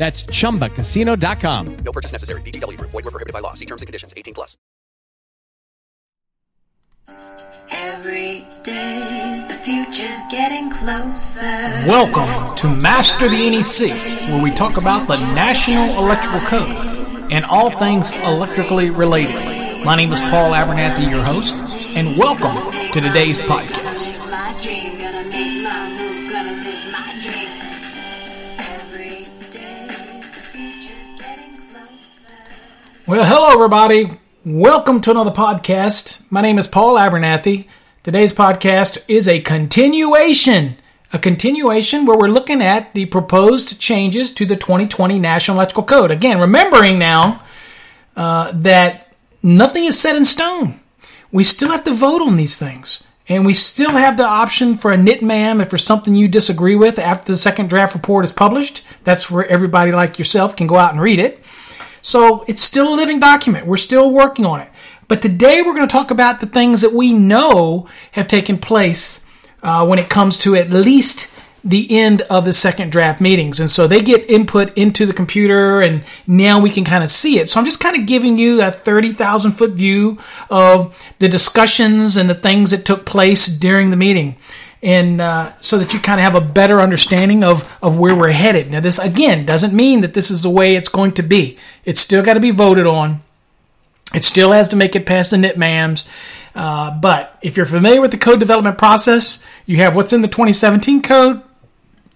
That's chumbacasino.com. No purchase necessary. VGW Group. Void were prohibited by law. See terms and conditions. 18 plus. Every day, the future's getting closer. Welcome to Master the NEC, where we talk about the National Electrical Code and all things electrically related. My name is Paul Abernathy, your host, and welcome to today's podcast. Well, hello, everybody. Welcome to another podcast. My name is Paul Abernathy. Today's podcast is a continuation, a continuation where we're looking at the proposed changes to the 2020 National Electrical Code. Again, remembering now uh, that nothing is set in stone. We still have to vote on these things. And we still have the option for a NITMAM if there's something you disagree with after the second draft report is published. That's where everybody like yourself can go out and read it. So it's still a living document. We're still working on it. But today we're going to talk about the things that we know have taken place uh, when it comes to at least the end of the second draft meetings. And so they get input into the computer and now we can kind of see it. So I'm just kind of giving you a 30,000 foot view of the discussions and the things that took place during the meeting. And uh, so that you kind of have a better understanding of, of where we're headed. Now, this again doesn't mean that this is the way it's going to be. It's still got to be voted on. It still has to make it past the NITMAMs. Uh, but if you're familiar with the code development process, you have what's in the 2017 code.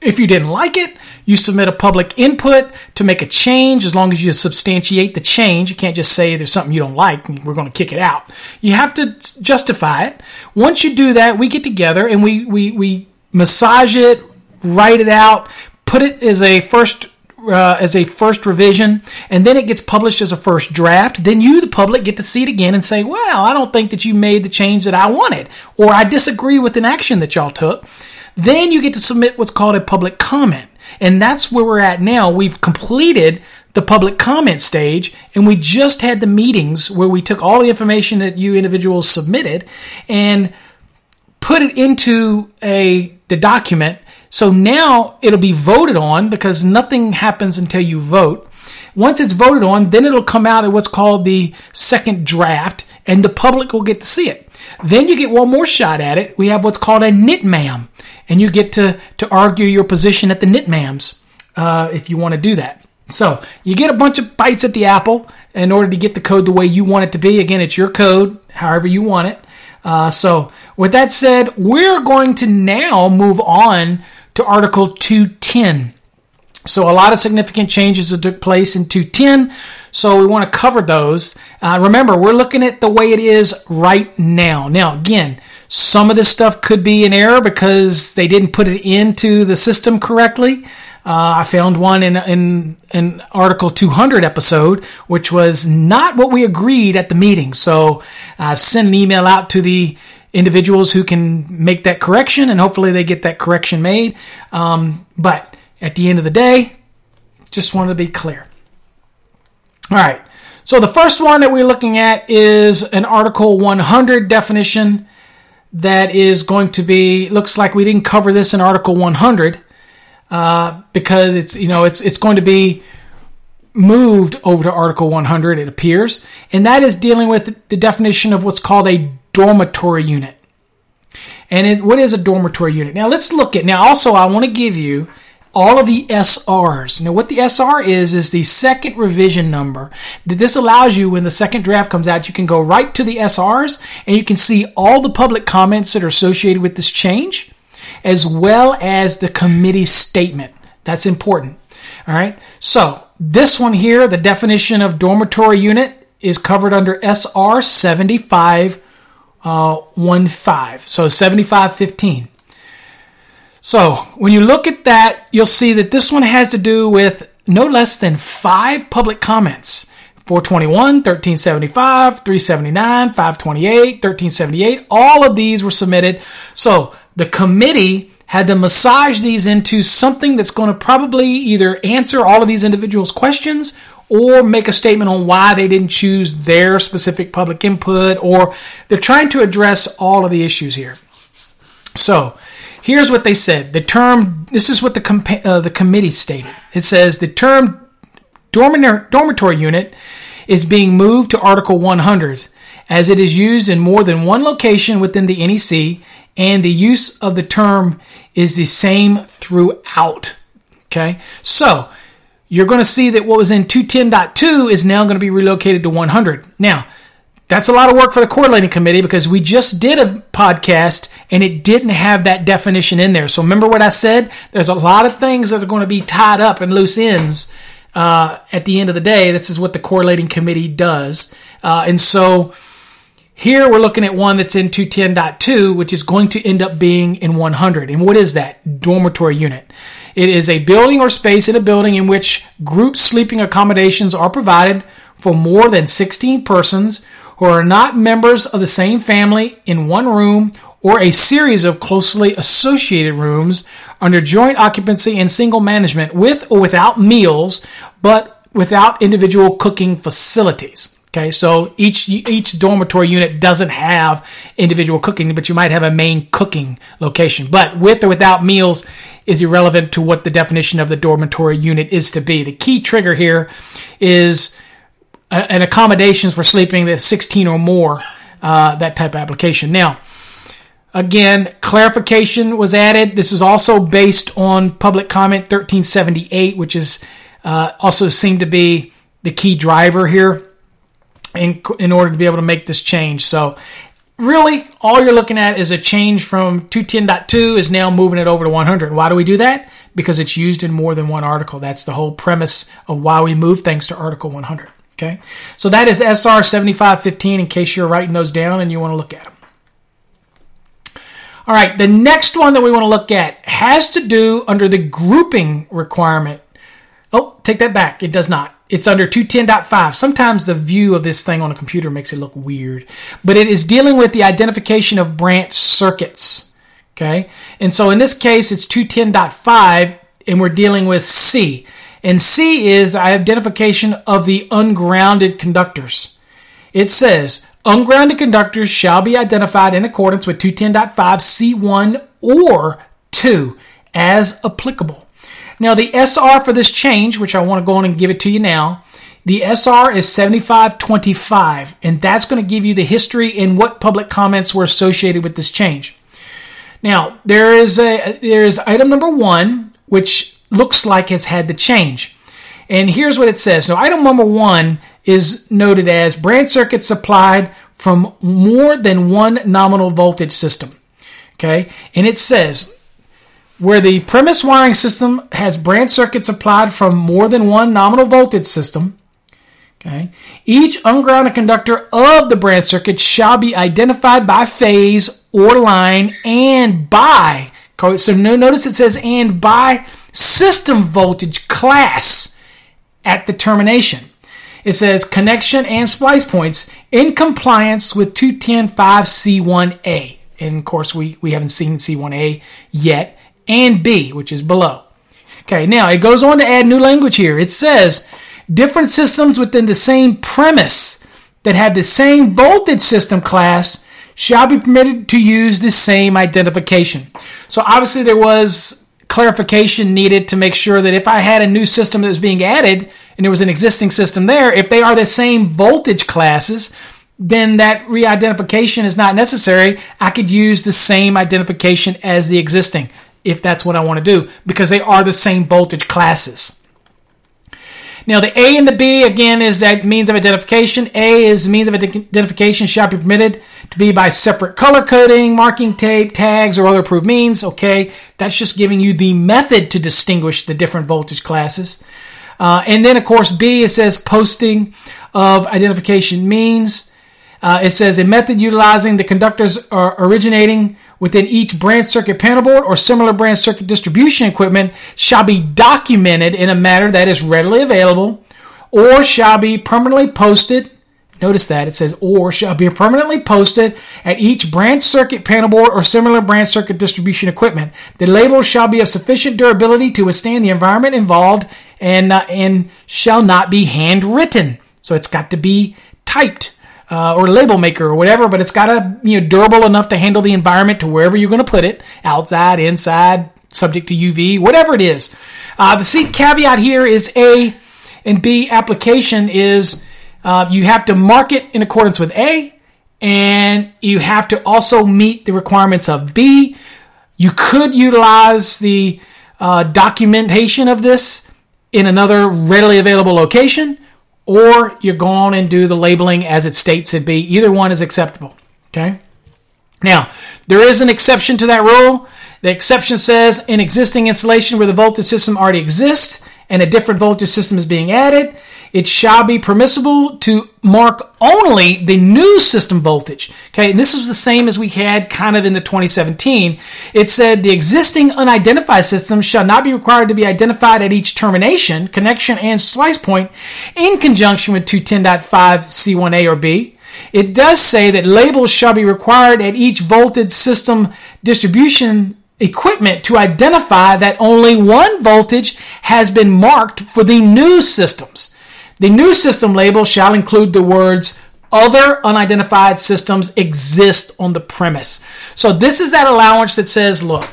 If you didn't like it, you submit a public input to make a change as long as you substantiate the change. You can't just say there's something you don't like and we're going to kick it out. You have to justify it. Once you do that, we get together and we, we, we massage it, write it out, put it as a first uh, as a first revision, and then it gets published as a first draft. Then you, the public, get to see it again and say, "Well, I don't think that you made the change that I wanted, or I disagree with an action that y'all took." Then you get to submit what's called a public comment, and that's where we're at now. We've completed the public comment stage, and we just had the meetings where we took all the information that you individuals submitted and put it into a the document so now it'll be voted on because nothing happens until you vote. Once it's voted on, then it'll come out at what's called the second draft, and the public will get to see it. Then you get one more shot at it. We have what's called a NITMAM, and you get to, to argue your position at the NITMAMs uh, if you want to do that. So you get a bunch of bites at the apple in order to get the code the way you want it to be. Again, it's your code, however you want it. Uh, so with that said, we're going to now move on to Article 210. So a lot of significant changes that took place in 210. So we want to cover those. Uh, remember, we're looking at the way it is right now. Now, again, some of this stuff could be an error because they didn't put it into the system correctly. Uh, I found one in in an Article 200 episode, which was not what we agreed at the meeting. So I sent an email out to the individuals who can make that correction, and hopefully they get that correction made. Um, but at the end of the day, just wanted to be clear. All right. So the first one that we're looking at is an Article 100 definition that is going to be. Looks like we didn't cover this in Article 100 uh, because it's you know it's it's going to be moved over to Article 100. It appears, and that is dealing with the definition of what's called a dormitory unit. And it, what is a dormitory unit? Now let's look at. Now also I want to give you all of the SRs. Now, what the SR is, is the second revision number. This allows you, when the second draft comes out, you can go right to the SRs and you can see all the public comments that are associated with this change, as well as the committee statement. That's important. All right. So, this one here, the definition of dormitory unit is covered under SR 75 uh, 15. So, 7515. So when you look at that, you'll see that this one has to do with no less than five public comments. 421, 1375, 379, 528, 1378. All of these were submitted. So the committee had to massage these into something that's going to probably either answer all of these individuals' questions or make a statement on why they didn't choose their specific public input, or they're trying to address all of the issues here. So, Here's what they said. The term, this is what the, com- uh, the committee stated. It says the term dormitory, dormitory unit is being moved to Article 100 as it is used in more than one location within the NEC and the use of the term is the same throughout. Okay, so you're going to see that what was in 210.2 is now going to be relocated to 100. Now, that's a lot of work for the coordinating committee because we just did a podcast and it didn't have that definition in there. So remember what I said? There's a lot of things that are going to be tied up in loose ends uh, at the end of the day. This is what the correlating committee does. Uh, and so here we're looking at one that's in 210.2, which is going to end up being in 100. And what is that? Dormitory unit. It is a building or space in a building in which group sleeping accommodations are provided for more than 16 persons who are not members of the same family in one room or a series of closely associated rooms under joint occupancy and single management with or without meals, but without individual cooking facilities. Okay, so each each dormitory unit doesn't have individual cooking, but you might have a main cooking location. But with or without meals is irrelevant to what the definition of the dormitory unit is to be. The key trigger here is and accommodations for sleeping that's 16 or more, uh, that type of application. Now, again, clarification was added. This is also based on public comment 1378, which is uh, also seemed to be the key driver here in, in order to be able to make this change. So, really, all you're looking at is a change from 210.2 is now moving it over to 100. Why do we do that? Because it's used in more than one article. That's the whole premise of why we move things to Article 100. Okay, so that is SR 7515 in case you're writing those down and you want to look at them. All right, the next one that we want to look at has to do under the grouping requirement. Oh, take that back. It does not. It's under 210.5. Sometimes the view of this thing on a computer makes it look weird, but it is dealing with the identification of branch circuits. Okay, and so in this case, it's 210.5, and we're dealing with C. And C is identification of the ungrounded conductors. It says, ungrounded conductors shall be identified in accordance with 210.5 C1 or 2 as applicable. Now, the SR for this change, which I want to go on and give it to you now, the SR is 7525, and that's going to give you the history and what public comments were associated with this change. Now, there is a there is item number one, which looks like it's had to change. And here's what it says. So item number one is noted as branch circuits supplied from more than one nominal voltage system. Okay. And it says where the premise wiring system has branch circuits applied from more than one nominal voltage system. Okay. Each ungrounded conductor of the branch circuit shall be identified by phase or line and by. So no, notice it says and by system voltage class at the termination. It says connection and splice points in compliance with 210.5C1A. And of course, we, we haven't seen C1A yet, and B, which is below. Okay, now it goes on to add new language here. It says different systems within the same premise that have the same voltage system class shall be permitted to use the same identification. So obviously there was clarification needed to make sure that if I had a new system that was being added and there was an existing system there, if they are the same voltage classes, then that re-identification is not necessary. I could use the same identification as the existing. if that's what I want to do because they are the same voltage classes. Now, the A and the B, again, is that means of identification. A is means of identification shall be permitted to be by separate color coding, marking tape, tags, or other approved means. Okay, that's just giving you the method to distinguish the different voltage classes. Uh, and then, of course, B, it says posting of identification means. Uh, it says a method utilizing the conductors originating within each branch circuit panel board or similar branch circuit distribution equipment shall be documented in a manner that is readily available or shall be permanently posted. Notice that it says or shall be permanently posted at each branch circuit panel board or similar branch circuit distribution equipment. The label shall be of sufficient durability to withstand the environment involved and, uh, and shall not be handwritten. So it's got to be typed uh, or label maker or whatever, but it's got to you know durable enough to handle the environment to wherever you're going to put it, outside, inside, subject to UV, whatever it is. Uh, the C caveat here is A and B application is uh, you have to mark it in accordance with A, and you have to also meet the requirements of B. You could utilize the uh, documentation of this in another readily available location or you go on and do the labeling as it states it be. Either one is acceptable. Okay. Now, there is an exception to that rule. The exception says in existing installation where the voltage system already exists and a different voltage system is being added, it shall be permissible to mark only the new system voltage. Okay, and this is the same as we had kind of in the 2017. It said the existing unidentified system shall not be required to be identified at each termination, connection, and splice point in conjunction with 210.5 C1A or B. It does say that labels shall be required at each voltage system distribution equipment to identify that only one voltage has been marked for the new systems. The new system label shall include the words other unidentified systems exist on the premise. So this is that allowance that says, look,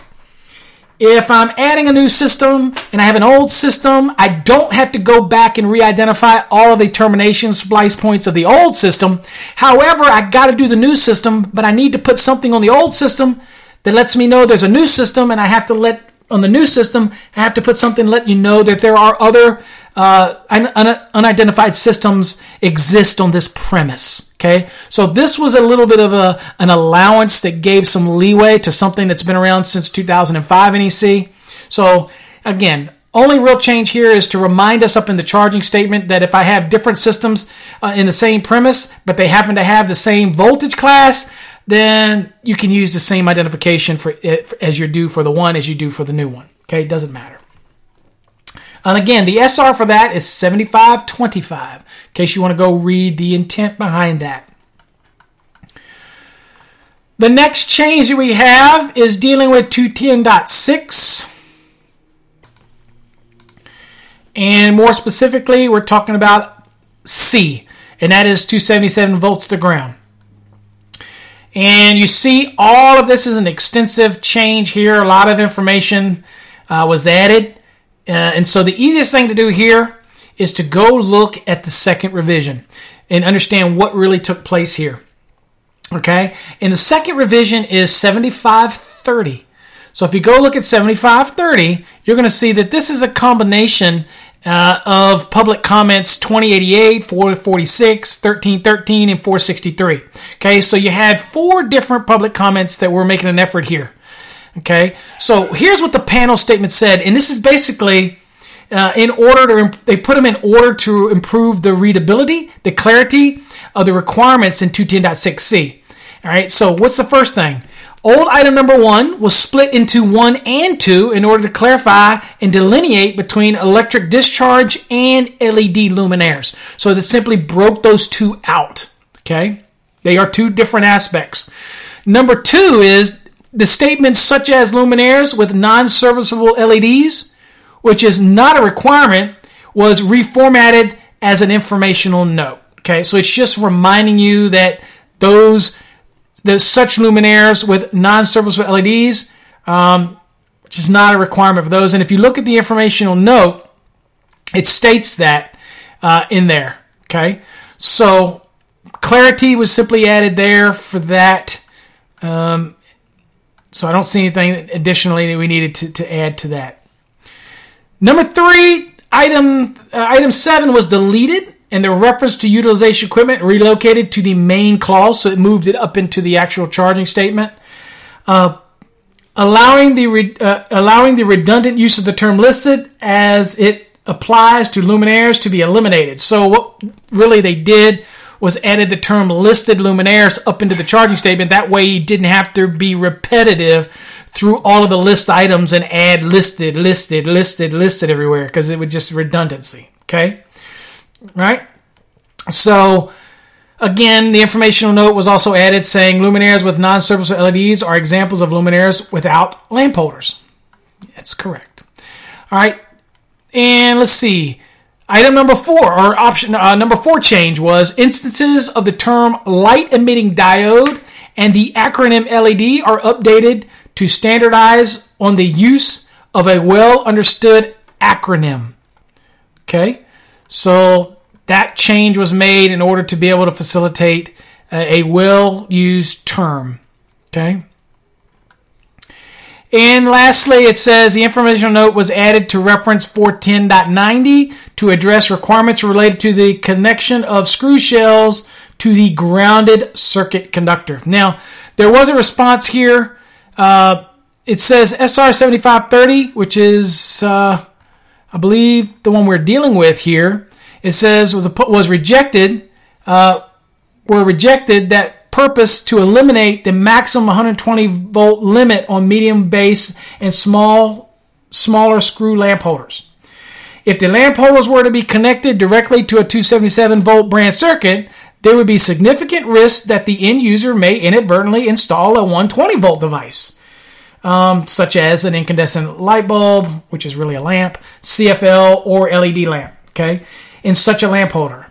if I'm adding a new system and I have an old system, I don't have to go back and re-identify all of the termination splice points of the old system. However, I got to do the new system, but I need to put something on the old system that lets me know there's a new system and I have to let on the new system, I have to put something to let you know that there are other uh, un- un- unidentified systems exist on this premise. Okay, so this was a little bit of a an allowance that gave some leeway to something that's been around since 2005 NEC. So again, only real change here is to remind us up in the charging statement that if I have different systems uh, in the same premise, but they happen to have the same voltage class, then you can use the same identification for it as you do for the one as you do for the new one. Okay, it doesn't matter. And again, the SR for that is 7525, in case you want to go read the intent behind that. The next change that we have is dealing with 210.6. And more specifically, we're talking about C, and that is 277 volts to ground. And you see, all of this is an extensive change here. A lot of information uh, was added. Uh, and so the easiest thing to do here is to go look at the second revision and understand what really took place here. Okay? And the second revision is 7530. So if you go look at 7530, you're going to see that this is a combination uh, of public comments 2088, 446, 1313, and 463. Okay, so you had four different public comments that were making an effort here. Okay, so here's what the panel statement said, and this is basically uh, in order to they put them in order to improve the readability, the clarity of the requirements in 210.6c. All right, so what's the first thing? Old item number one was split into one and two in order to clarify and delineate between electric discharge and LED luminaires. So they simply broke those two out. Okay, they are two different aspects. Number two is the statements such as luminaires with non serviceable LEDs, which is not a requirement, was reformatted as an informational note. Okay, so it's just reminding you that those those such luminaires with non-serviceable LEDs, um, which is not a requirement for those. And if you look at the informational note, it states that uh, in there. Okay, so clarity was simply added there for that. Um, So I don't see anything additionally that we needed to, to add to that. Number three, item uh, item seven was deleted, and the reference to utilization equipment relocated to the main clause, so it moved it up into the actual charging statement. Uh, allowing the re- uh, allowing the redundant use of the term listed as it applies to luminaires to be eliminated. So what really they did was added the term listed luminaires up into the charging statement. That way you didn't have to be repetitive through all of the list items and add listed, listed, listed, listed everywhere because it would just redundancy. Okay? Right? So Again, the informational note was also added saying luminaires with non-serviceable LEDs are examples of luminaires without lamp holders. That's correct. All right, and let's see. Item number four, or option uh, number four change was instances of the term light emitting diode and the acronym LED are updated to standardize on the use of a well understood acronym. Okay, so that change was made in order to be able to facilitate a, a well used term. Okay. And lastly, it says the informational note was added to reference 410.90 to address requirements related to the connection of screw shells to the grounded circuit conductor. Now, there was a response here. Uh, it says SR 7530, which is, uh, I believe, the one we're dealing with here. It says was was rejected. Uh, were rejected that purpose to eliminate the maximum 120 volt limit on medium base and small smaller screw lamp holders. If the lamp holders were to be connected directly to a 277 volt branch circuit, there would be significant risk that the end user may inadvertently install a 120 volt device, um, such as an incandescent light bulb, which is really a lamp, CFL, or LED lamp, okay, in such a lamp holder.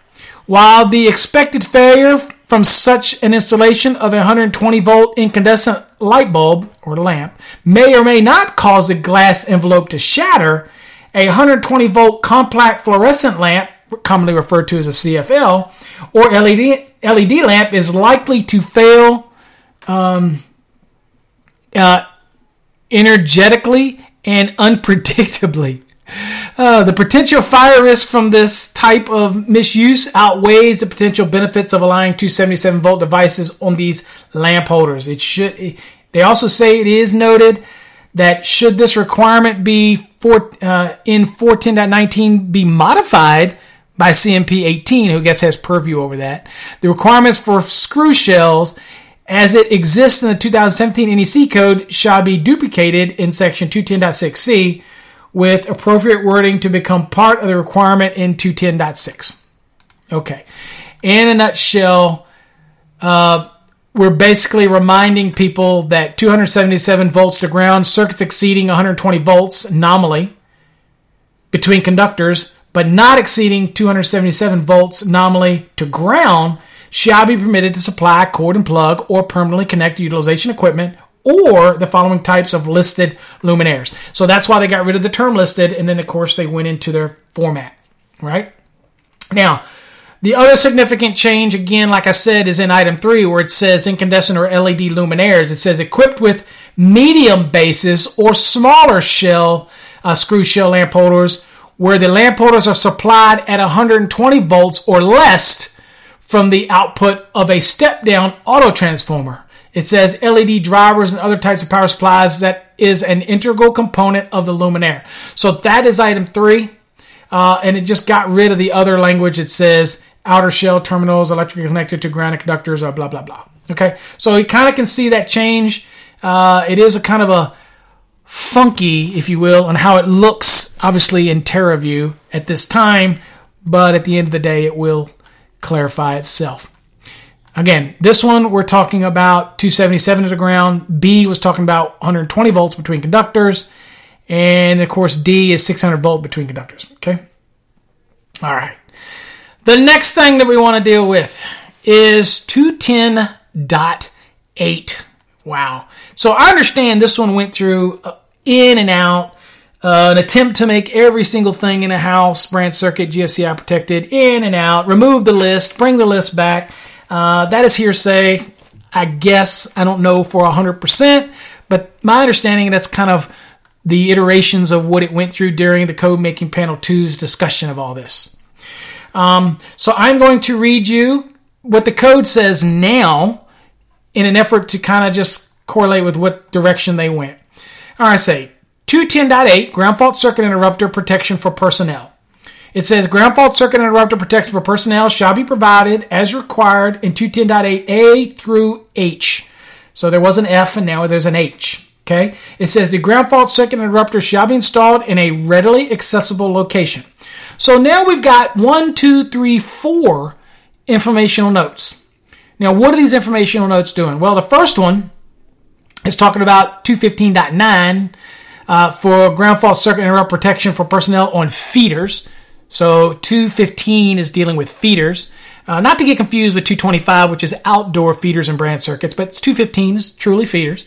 While the expected failure from such an installation of a 120 volt incandescent light bulb or lamp may or may not cause the glass envelope to shatter, a 120 volt compact fluorescent lamp, commonly referred to as a CFL, or LED, LED lamp is likely to fail um, uh, energetically and unpredictably. Uh, the potential fire risk from this type of misuse outweighs the potential benefits of allowing 277 volt devices on these lamp holders. It should. They also say it is noted that should this requirement be for, uh, in 410.19 be modified by CMP 18, who I guess has purview over that, the requirements for screw shells as it exists in the 2017 NEC code shall be duplicated in section 210.6c with appropriate wording to become part of the requirement in 210.6. Okay. In a nutshell, uh, we're basically reminding people that 277 volts to ground, circuits exceeding 120 volts nominally between conductors, but not exceeding 277 volts nominally to ground, shall be permitted to supply cord and plug or permanently connect utilization equipment or the following types of listed luminaires. So that's why they got rid of the term listed, and then of course they went into their format, right? Now, the other significant change, again, like I said, is in item three, where it says incandescent or LED luminaires. It says equipped with medium bases or smaller shell uh, screw shell lamp holders, where the lamp holders are supplied at 120 volts or less from the output of a step down auto transformer. It says LED drivers and other types of power supplies that is an integral component of the luminaire. So that is item three. Uh, and it just got rid of the other language. It says outer shell terminals electrically connected to grounded conductors, or blah, blah, blah. Okay. So you kind of can see that change. Uh, it is a kind of a funky, if you will, on how it looks, obviously, in TerraView at this time. But at the end of the day, it will clarify itself. Again, this one we're talking about 277 to the ground. B was talking about 120 volts between conductors. And of course, D is 600 volt between conductors. Okay? All right. The next thing that we want to deal with is 210.8. Wow. So I understand this one went through uh, in and out. Uh, an attempt to make every single thing in a house branch circuit GFCI protected in and out, remove the list, bring the list back. Uh, that is hearsay. I guess I don't know for 100%, but my understanding that's kind of the iterations of what it went through during the Code Making Panel 2's discussion of all this. Um, so I'm going to read you what the code says now in an effort to kind of just correlate with what direction they went. All right, say 210.8 ground fault circuit interrupter protection for personnel. It says ground fault circuit interrupter protection for personnel shall be provided as required in 210.8A through H. So there was an F and now there's an H. Okay. It says the ground fault circuit interrupter shall be installed in a readily accessible location. So now we've got one, two, three, four informational notes. Now, what are these informational notes doing? Well, the first one is talking about 215.9 uh, for ground fault circuit interrupt protection for personnel on feeders. So 215 is dealing with feeders. Uh, not to get confused with 225, which is outdoor feeders and branch circuits, but it's 215 is truly feeders.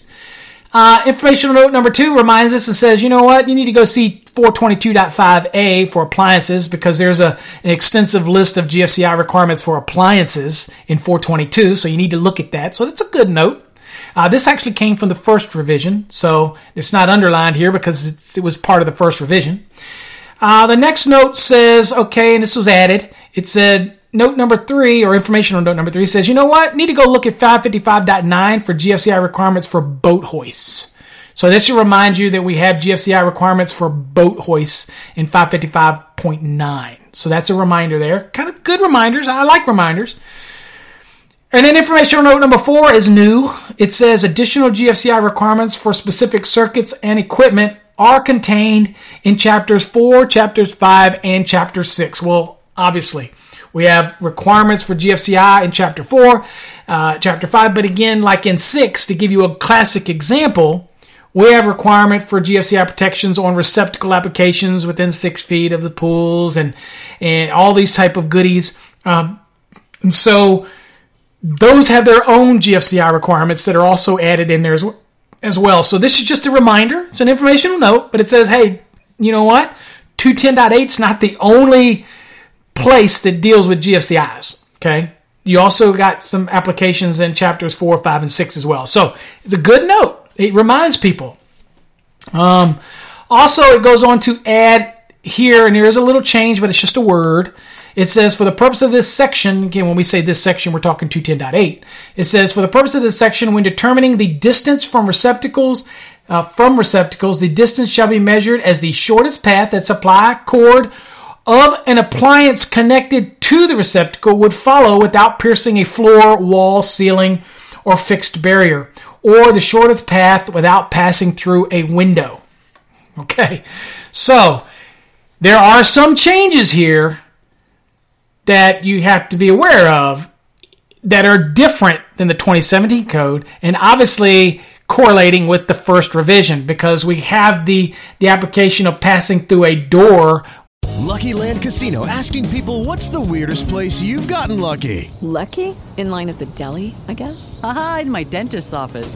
Uh, informational note number two reminds us and says, you know what, you need to go see 422.5a for appliances because there's a, an extensive list of GFCI requirements for appliances in 422, so you need to look at that. So that's a good note. Uh, this actually came from the first revision, so it's not underlined here because it was part of the first revision. Uh, the next note says, okay, and this was added. It said, note number three, or information on note number three, says, you know what? Need to go look at 555.9 for GFCI requirements for boat hoists. So this should remind you that we have GFCI requirements for boat hoists in 555.9. So that's a reminder there. Kind of good reminders. I like reminders. And then informational note number four is new. It says additional GFCI requirements for specific circuits and equipment are contained in chapters four, chapters five, and chapter six. Well, obviously, we have requirements for GFCI in chapter four, uh, chapter five, but again, like in six, to give you a classic example, we have requirement for GFCI protections on receptacle applications within six feet of the pools and and all these type of goodies. Um, and so those have their own GFCI requirements that are also added in there as, as well. So this is just a reminder. It's an informational note, but it says, hey, you know what? 210.8 is not the only place that deals with GFCIs. Okay. You also got some applications in chapters four, five, and six as well. So it's a good note. It reminds people. Um, also, it goes on to add here, and there is a little change, but it's just a word. It says, for the purpose of this section, again, when we say this section, we're talking 210.8. It says, for the purpose of this section, when determining the distance from receptacles, uh, from receptacles, the distance shall be measured as the shortest path that supply cord of an appliance connected to the receptacle would follow without piercing a floor, wall, ceiling, or fixed barrier, or the shortest path without passing through a window. Okay, so there are some changes here that you have to be aware of that are different than the 2017 code, and obviously correlating with the first revision because we have the the application of passing through a door Lucky Land Casino asking people what's the weirdest place you've gotten lucky? Lucky? In line at the deli, I guess? Aha, in my dentist's office.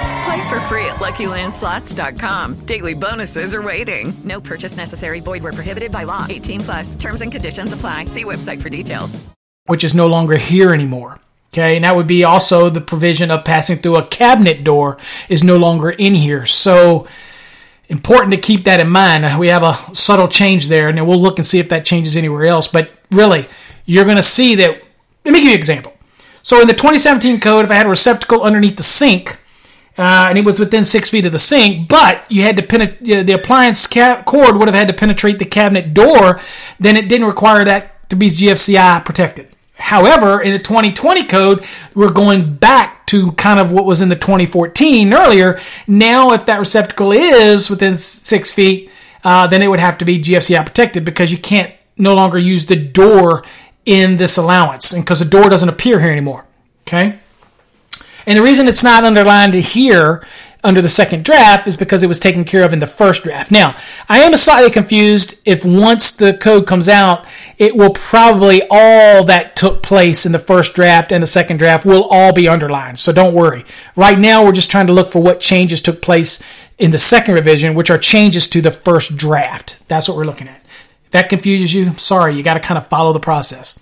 Play for free at LuckyLandSlots.com. Daily bonuses are waiting. No purchase necessary. Void where prohibited by law. 18 plus. Terms and conditions apply. See website for details. which is no longer here anymore. Okay, and that would be also the provision of passing through a cabinet door is no longer in here. So important to keep that in mind. We have a subtle change there, and we'll look and see if that changes anywhere else. But really, you're going to see that. Let me give you an example. So in the 2017 code, if I had a receptacle underneath the sink, uh, and it was within six feet of the sink, but you had to penetrate the appliance ca- cord would have had to penetrate the cabinet door, then it didn't require that to be GFCI protected. However, in the 2020 code, we're going back to kind of what was in the 2014 earlier. Now, if that receptacle is within six feet, uh, then it would have to be GFCI protected because you can't no longer use the door in this allowance and because the door doesn't appear here anymore. Okay. And the reason it's not underlined here under the second draft is because it was taken care of in the first draft. Now, I am slightly confused if once the code comes out, it will probably all that took place in the first draft and the second draft will all be underlined. So don't worry. Right now, we're just trying to look for what changes took place in the second revision, which are changes to the first draft. That's what we're looking at. If that confuses you, sorry, you got to kind of follow the process.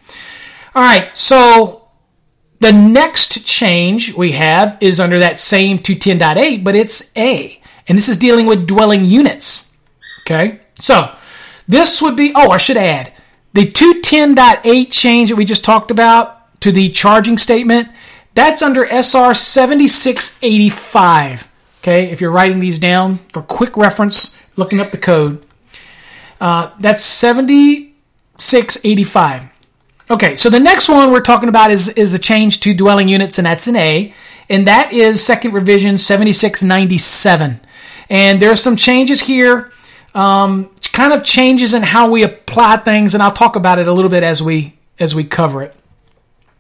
All right, so the next change we have is under that same 210.8, but it's A. And this is dealing with dwelling units. Okay? So, this would be, oh, I should add, the 210.8 change that we just talked about to the charging statement, that's under SR 7685. Okay? If you're writing these down for quick reference, looking up the code, uh, that's 7685. Okay, so the next one we're talking about is, is a change to dwelling units, and that's an A, and that is second revision 7697. And there are some changes here, um, kind of changes in how we apply things, and I'll talk about it a little bit as we as we cover it.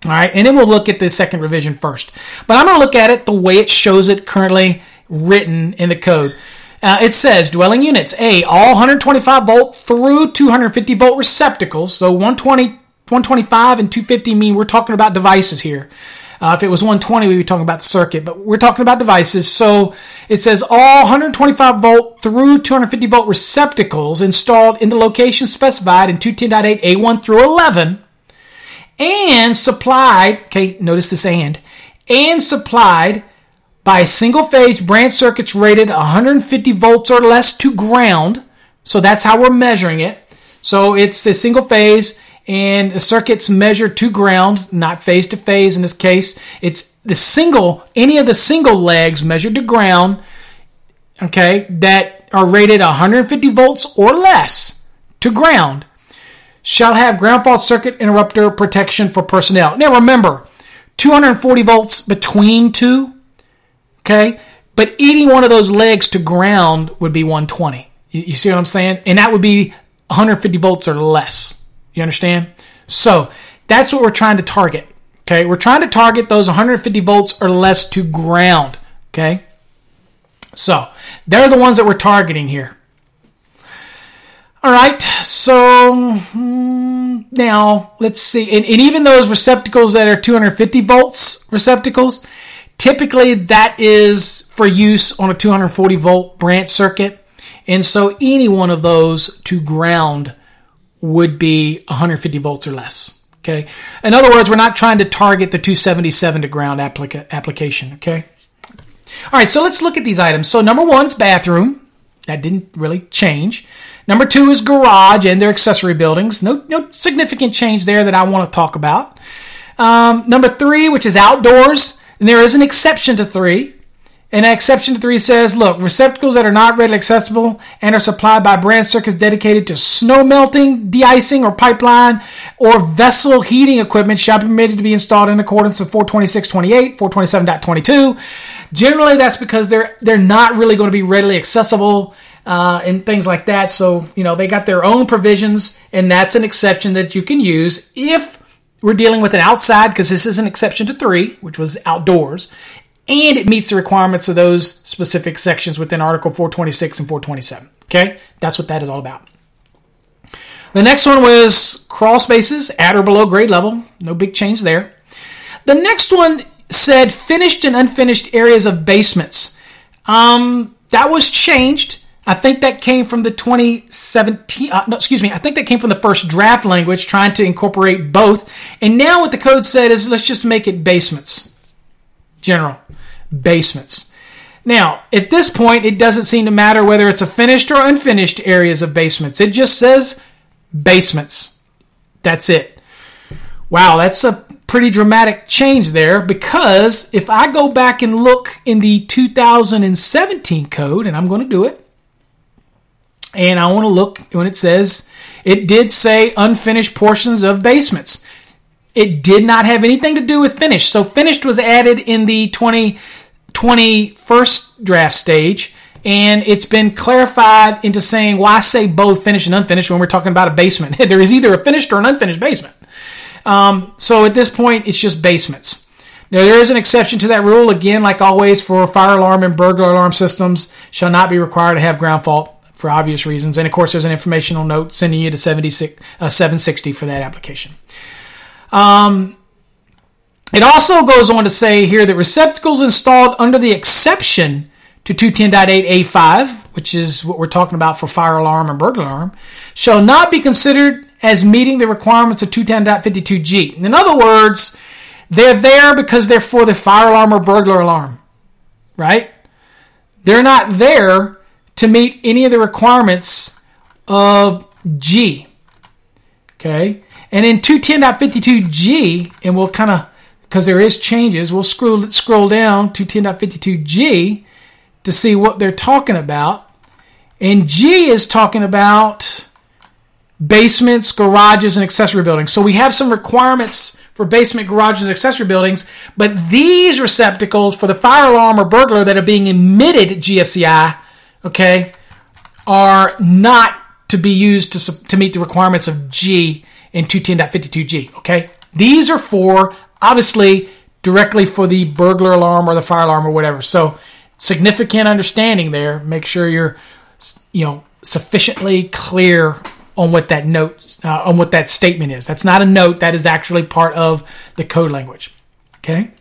All right, and then we'll look at the second revision first. But I'm going to look at it the way it shows it currently written in the code. Uh, it says dwelling units A, all 125 volt through 250 volt receptacles, so 120 125 and 250 mean we're talking about devices here. Uh, if it was 120, we'd be talking about the circuit, but we're talking about devices. So it says all 125 volt through 250 volt receptacles installed in the location specified in 210.8 A1 through 11 and supplied, okay, notice this and, and supplied by single phase branch circuits rated 150 volts or less to ground. So that's how we're measuring it. So it's a single phase and the circuits measured to ground, not phase to phase in this case. It's the single, any of the single legs measured to ground, okay, that are rated 150 volts or less to ground shall have ground fault circuit interrupter protection for personnel. Now remember, 240 volts between two, okay, but any one of those legs to ground would be 120. You, you see what I'm saying? And that would be 150 volts or less. You understand? So that's what we're trying to target. Okay, we're trying to target those 150 volts or less to ground. Okay, so they're the ones that we're targeting here. All right, so hmm, now let's see, and, and even those receptacles that are 250 volts receptacles, typically that is for use on a 240 volt branch circuit, and so any one of those to ground would be 150 volts or less. Okay. In other words, we're not trying to target the 277 to ground applica- application. Okay. All right. So let's look at these items. So number one is bathroom. That didn't really change. Number two is garage and their accessory buildings. No, no significant change there that I want to talk about. Um, number three, which is outdoors, and there is an exception to three. And exception to three says, look, receptacles that are not readily accessible and are supplied by branch circuits dedicated to snow melting, de-icing, or pipeline or vessel heating equipment shall be permitted to be installed in accordance with 426.28, 427.22. Generally, that's because they're they're not really going to be readily accessible uh, and things like that. So you know they got their own provisions, and that's an exception that you can use if we're dealing with an outside because this is an exception to three, which was outdoors and it meets the requirements of those specific sections within Article 426 and 427. Okay, that's what that is all about. The next one was crawl spaces at or below grade level. No big change there. The next one said finished and unfinished areas of basements. Um, that was changed. I think that came from the 2017, uh, no, excuse me, I think that came from the first draft language trying to incorporate both. And now what the code said is let's just make it basements. General basements. Now, at this point, it doesn't seem to matter whether it's a finished or unfinished areas of basements. It just says basements. That's it. Wow, that's a pretty dramatic change there because if I go back and look in the 2017 code, and I'm going to do it, and I want to look when it says it did say unfinished portions of basements It did not have anything to do with finished. So finished was added in the 2020 first draft stage, and it's been clarified into saying, why say both finished and unfinished when we're talking about a basement. there is either a finished or an unfinished basement. Um, so at this point, it's just basements. Now, there is an exception to that rule. Again, like always, for fire alarm and burglar alarm systems, shall not be required to have ground fault for obvious reasons. And of course, there's an informational note sending you to 76, uh, 760 for that application. Um, it also goes on to say here that receptacles installed under the exception to 210.8A5, which is what we're talking about for fire alarm and burglar alarm, shall not be considered as meeting the requirements of 210.52G. In other words, they're there because they're for the fire alarm or burglar alarm, right? They're not there to meet any of the requirements of G. Okay? And in 210.52G, and we'll kind of, because there is changes, we'll scroll, scroll down to 10.52G to see what they're talking about. And G is talking about basements, garages, and accessory buildings. So we have some requirements for basement, garages, and accessory buildings, but these receptacles for the fire alarm or burglar that are being emitted at GFCI, okay, are not to be used to, to meet the requirements of G in 210.52G, okay? These are for, obviously, directly for the burglar alarm or the fire alarm or whatever. So significant understanding there. Make sure you're, you know, sufficiently clear on what that note, uh, on what that statement is. That's not a note. That is actually part of the code language. Okay.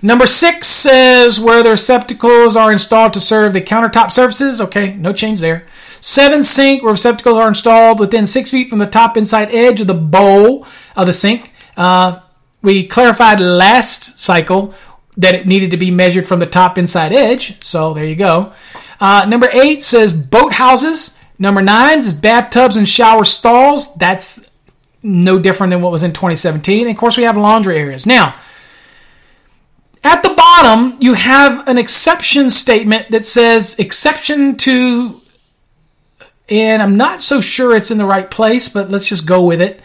Number six says where the receptacles are installed to serve the countertop surfaces. Okay, no change there. Seven sink receptacles are installed within six feet from the top inside edge of the bowl of the sink. Uh, we clarified last cycle that it needed to be measured from the top inside edge. So there you go. Uh, number eight says boat houses. Number nine is bathtubs and shower stalls. That's no different than what was in 2017. And of course, we have laundry areas. Now, at the bottom, you have an exception statement that says exception to, and I'm not so sure it's in the right place, but let's just go with it.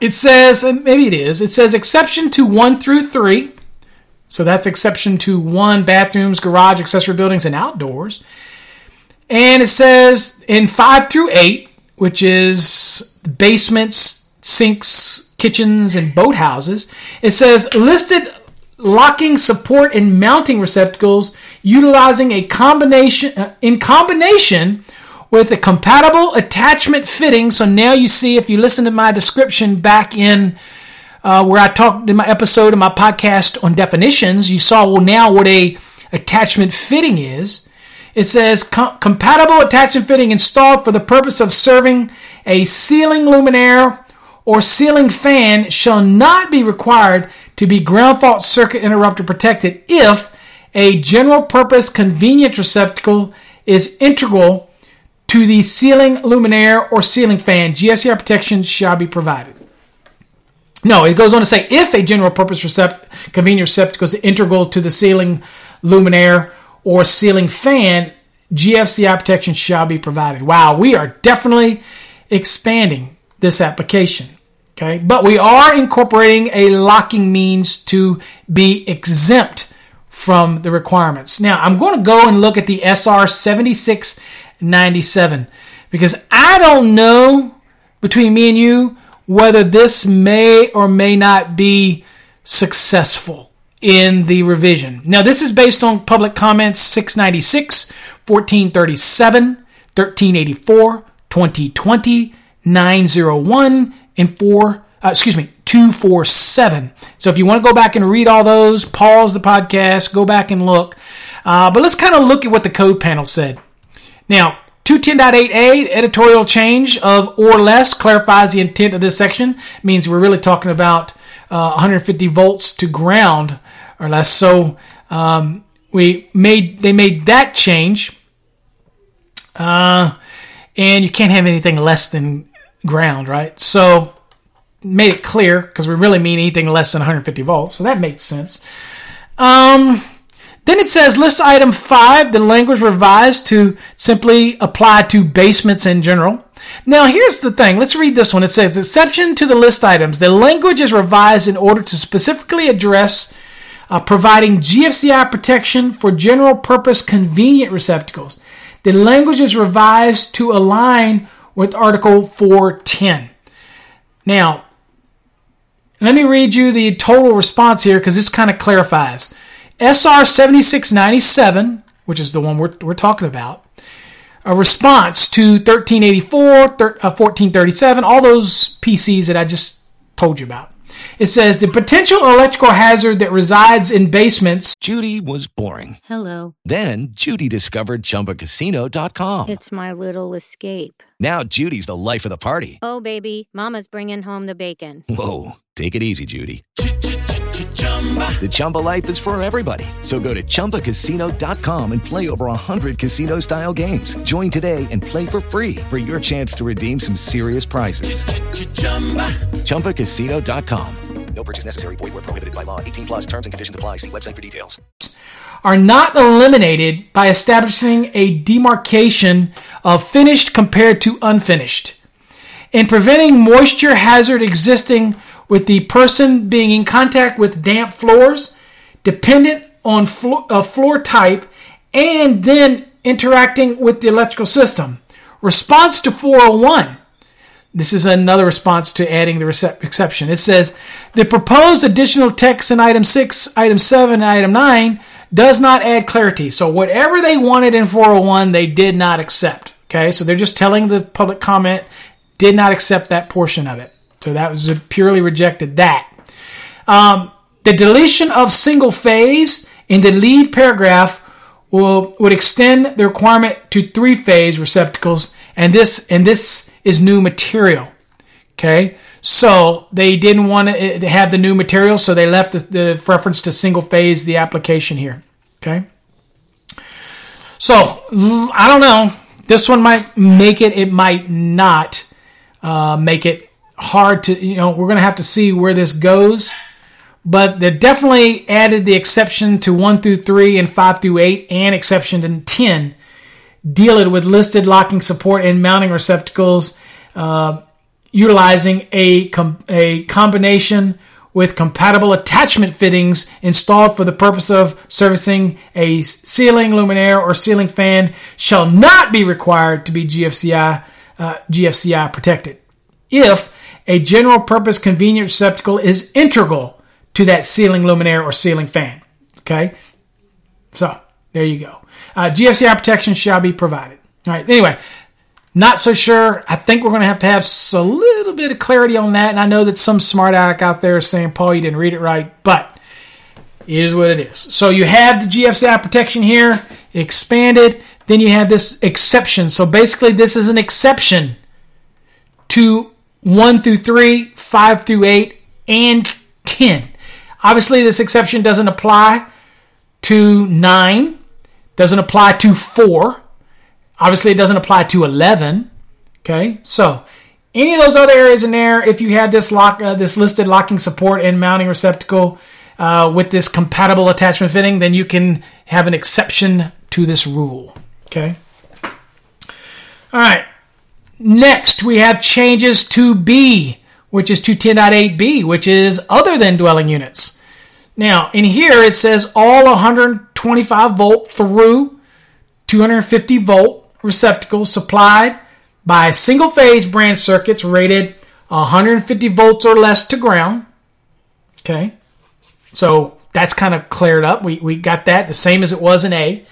It says, and maybe it is, it says exception to 1 through 3. So that's exception to 1 bathrooms, garage, accessory buildings, and outdoors. And it says in 5 through 8, which is basements, sinks, kitchens, and boathouses, it says listed locking support and mounting receptacles utilizing a combination uh, in combination with a compatible attachment fitting. So now you see if you listen to my description back in uh, where I talked in my episode of my podcast on definitions, you saw well now what a attachment fitting is. It says com- compatible attachment fitting installed for the purpose of serving a ceiling luminaire or ceiling fan shall not be required to be ground fault circuit interrupter protected if a general purpose convenience receptacle is integral to the ceiling luminaire or ceiling fan. GFCI protection shall be provided. No, it goes on to say if a general purpose recept- convenience receptacle is integral to the ceiling luminaire or ceiling fan, GFCI protection shall be provided. Wow, we are definitely expanding this application. Okay, but we are incorporating a locking means to be exempt from the requirements. Now, I'm going to go and look at the SR 7697 because I don't know between me and you whether this may or may not be successful in the revision. Now, this is based on public comments 696, 1437, 1384, 2020, 901, and 4, uh, excuse me, 247. So if you want to go back and read all those, pause the podcast, go back and look. Uh, but let's kind of look at what the code panel said. Now, 210.8a, editorial change of or less clarifies the intent of this section. It means we're really talking about uh, 150 volts to ground or less. So um, we made they made that change, uh, and you can't have anything less than ground, right? So made it clear because we really mean anything less than 150 volts. So that makes sense. Um, Then it says list item five, the language revised to simply apply to basements in general. Now here's the thing. Let's read this one. It says exception to the list items. The language is revised in order to specifically address uh, providing GFCI protection for general purpose convenient receptacles. The language is revised to align with Article 410. Now, let me read you the total response here because this kind of clarifies. SR 7697, which is the one we're, we're talking about, a response to 1384, thir- uh, 1437, all those PCs that I just told you about. It says the potential electrical hazard that resides in basements. Judy was boring. Hello. Then Judy discovered ChumbaCasino.com. It's my little escape. Now Judy's the life of the party. Oh, baby, Mama's bringing home the bacon. Whoa, take it easy, Judy. The Chumba life is for everybody. So go to ChumbaCasino.com and play over 100 casino style games. Join today and play for free for your chance to redeem some serious prizes. ChumbaCasino.com. No purchase necessary. Void where prohibited by law. 18 plus terms and conditions apply. See website for details. are not eliminated by establishing a demarcation of finished compared to unfinished. In preventing moisture hazard existing with the person being in contact with damp floors, dependent on flo- uh, floor type, and then interacting with the electrical system. Response to 401. This is another response to adding the exception. It says the proposed additional text in item 6, item 7, and item 9 does not add clarity. So whatever they wanted in 401, they did not accept. Okay, so they're just telling the public comment did not accept that portion of it. So that was purely rejected that. Um, the deletion of single phase in the lead paragraph will would extend the requirement to three phase receptacles, and this and this is new material. Okay, so they didn't want to have the new material, so they left the, the reference to single phase the application here. Okay, so I don't know. This one might make it. It might not uh, make it hard to. You know, we're going to have to see where this goes. But they definitely added the exception to one through three and five through eight, and exception to ten dealing with listed locking support and mounting receptacles, uh, utilizing a, com- a combination with compatible attachment fittings installed for the purpose of servicing a ceiling luminaire or ceiling fan shall not be required to be GFCI uh, GFCI protected. If a general purpose convenient receptacle is integral to that ceiling luminaire or ceiling fan. Okay, so there you go. Uh, GFCI protection shall be provided. All right. Anyway, not so sure. I think we're going to have to have a little bit of clarity on that. And I know that some smart aleck out there is saying, Paul, you didn't read it right, but it is what it is. So you have the GFCI protection here expanded. Then you have this exception. So basically, this is an exception to 1 through 3, 5 through 8, and 10. Obviously, this exception doesn't apply to 9, doesn't apply to 4. Obviously, it doesn't apply to 11. Okay, so any of those other areas in there, if you had this lock, uh, this listed locking support and mounting receptacle uh, with this compatible attachment fitting, then you can have an exception to this rule. Okay. All right. Next, we have changes to B, which is 210.8b, which is other than dwelling units. Now, in here it says all 125 volt through 250 volt receptacles supplied by single phase branch circuits rated 150 volts or less to ground. Okay. So that's kind of cleared up. We, we got that the same as it was in A.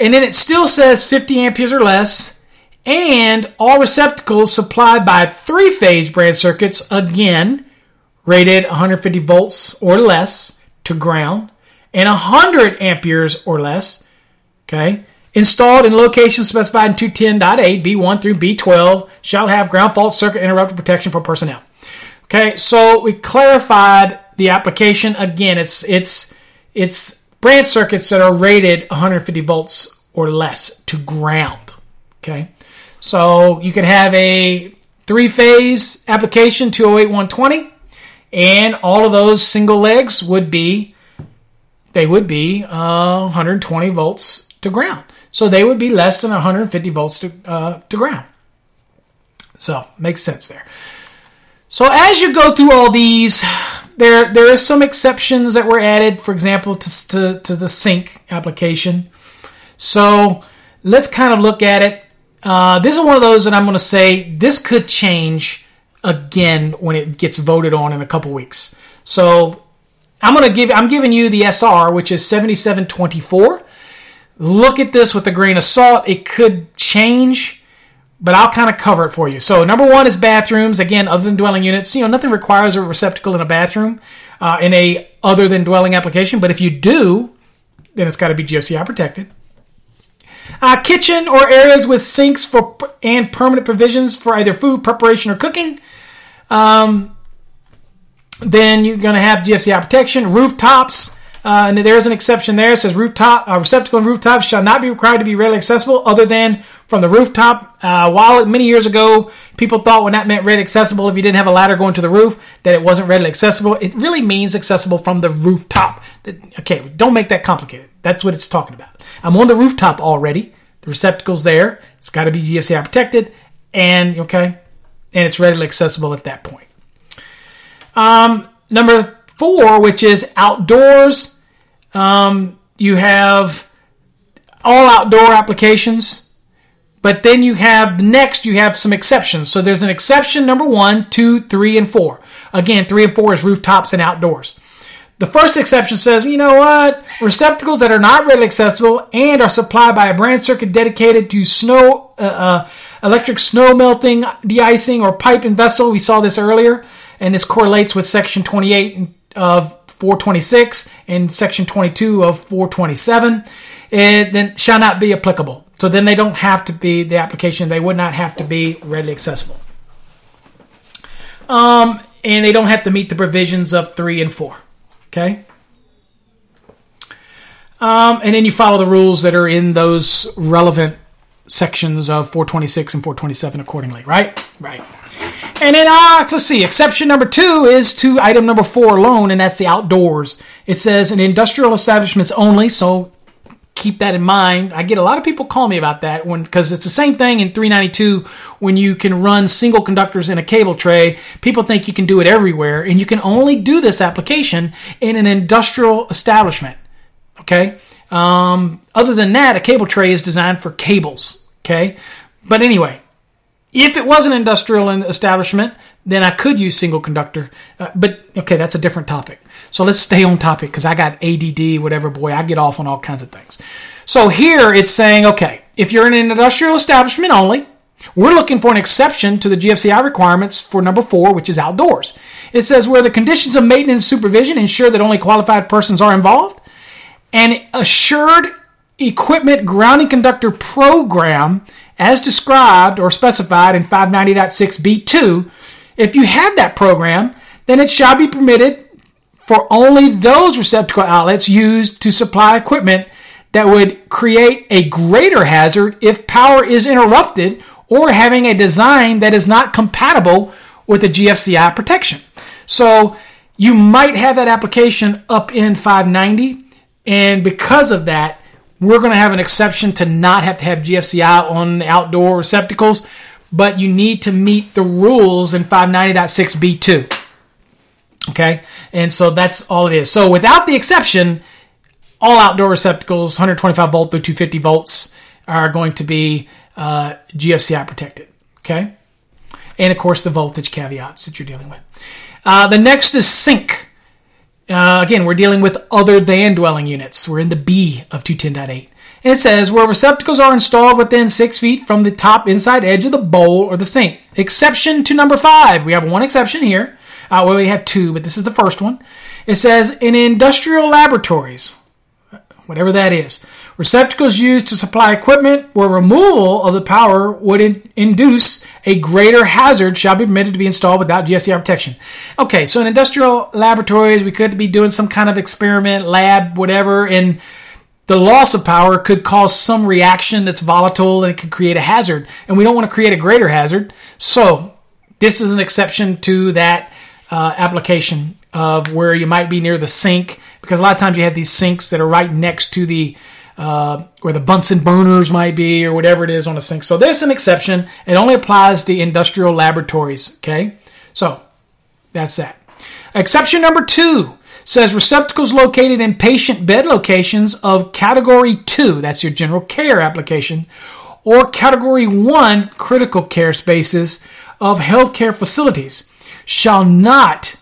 And then it still says 50 amperes or less, and all receptacles supplied by three phase branch circuits, again, rated 150 volts or less to ground, and 100 amperes or less, okay, installed in locations specified in 210.8, B1 through B12, shall have ground fault circuit interrupter protection for personnel. Okay, so we clarified the application again. It's it's it's branch circuits that are rated 150 volts or less to ground. Okay, so you could have a three phase application 208 120, and all of those single legs would be they would be uh, 120 volts to ground. So they would be less than 150 volts to, uh, to ground. So makes sense there. So as you go through all these, there there is some exceptions that were added. For example, to to, to the sink application. So let's kind of look at it. Uh, this is one of those that I'm going to say this could change again when it gets voted on in a couple weeks. So I'm going to give I'm giving you the SR, which is 7724. Look at this with a grain of salt. It could change, but I'll kind of cover it for you. So number one is bathrooms. Again, other than dwelling units, you know nothing requires a receptacle in a bathroom uh, in a other than dwelling application. But if you do, then it's got to be GFCI protected. Uh, kitchen or areas with sinks for and permanent provisions for either food preparation or cooking. Um, then you're going to have GFCI protection. Rooftops, uh, and there is an exception there. It says rooftop uh, receptacle and rooftops shall not be required to be readily accessible other than from the rooftop. Uh, while many years ago people thought when that meant readily accessible if you didn't have a ladder going to the roof that it wasn't readily accessible, it really means accessible from the rooftop. Okay, don't make that complicated. That's what it's talking about. I'm on the rooftop already. The receptacle's there. It's got to be GFCI protected, and okay, and it's readily accessible at that point. Um, number four, which is outdoors, um, you have all outdoor applications, but then you have next you have some exceptions. So there's an exception number one, two, three, and four. Again, three and four is rooftops and outdoors. The first exception says, you know what? Receptacles that are not readily accessible and are supplied by a branch circuit dedicated to snow, uh, uh, electric snow melting, de-icing, or pipe and vessel. We saw this earlier, and this correlates with section 28 of 426 and section 22 of 427. It then shall not be applicable. So then they don't have to be the application. They would not have to be readily accessible. Um, and they don't have to meet the provisions of three and four. Okay. Um, and then you follow the rules that are in those relevant sections of 426 and 427 accordingly, right? Right. And then, uh, let's see, exception number two is to item number four alone, and that's the outdoors. It says in industrial establishments only, so keep that in mind. I get a lot of people call me about that when because it's the same thing in 392 when you can run single conductors in a cable tray. People think you can do it everywhere, and you can only do this application in an industrial establishment. Okay. Um, other than that, a cable tray is designed for cables. Okay. But anyway, if it was an industrial establishment, then I could use single conductor. Uh, but okay, that's a different topic. So let's stay on topic because I got ADD, whatever. Boy, I get off on all kinds of things. So here it's saying, okay, if you're in an industrial establishment only, we're looking for an exception to the GFCI requirements for number four, which is outdoors. It says where the conditions of maintenance supervision ensure that only qualified persons are involved, an assured equipment grounding conductor program as described or specified in 590.6b2, if you have that program, then it shall be permitted for only those receptacle outlets used to supply equipment that would create a greater hazard if power is interrupted or having a design that is not compatible with the GFCI protection. So you might have that application up in 590, and because of that, we're going to have an exception to not have to have GFCI on the outdoor receptacles, but you need to meet the rules in 590.6b2. Okay, and so that's all it is. So without the exception, all outdoor receptacles, 125 volt through 250 volts, are going to be uh, GFCI protected. Okay, and of course the voltage caveats that you're dealing with. Uh, the next is sink. Uh, again, we're dealing with other than dwelling units. We're in the B of 210.8. And it says where receptacles are installed within six feet from the top inside edge of the bowl or the sink. Exception to number five. We have one exception here. Uh, well, we have two, but this is the first one. It says in industrial laboratories, whatever that is, receptacles used to supply equipment where removal of the power would in- induce a greater hazard shall be permitted to be installed without GFCI protection. Okay, so in industrial laboratories, we could be doing some kind of experiment, lab, whatever, and the loss of power could cause some reaction that's volatile and it could create a hazard. And we don't want to create a greater hazard. So this is an exception to that uh, application of where you might be near the sink because a lot of times you have these sinks that are right next to the uh, where the Bunsen burners might be or whatever it is on the sink. So there's an exception. It only applies to industrial laboratories. Okay, so that's that. Exception number two says receptacles located in patient bed locations of category two, that's your general care application, or category one critical care spaces of healthcare facilities shall not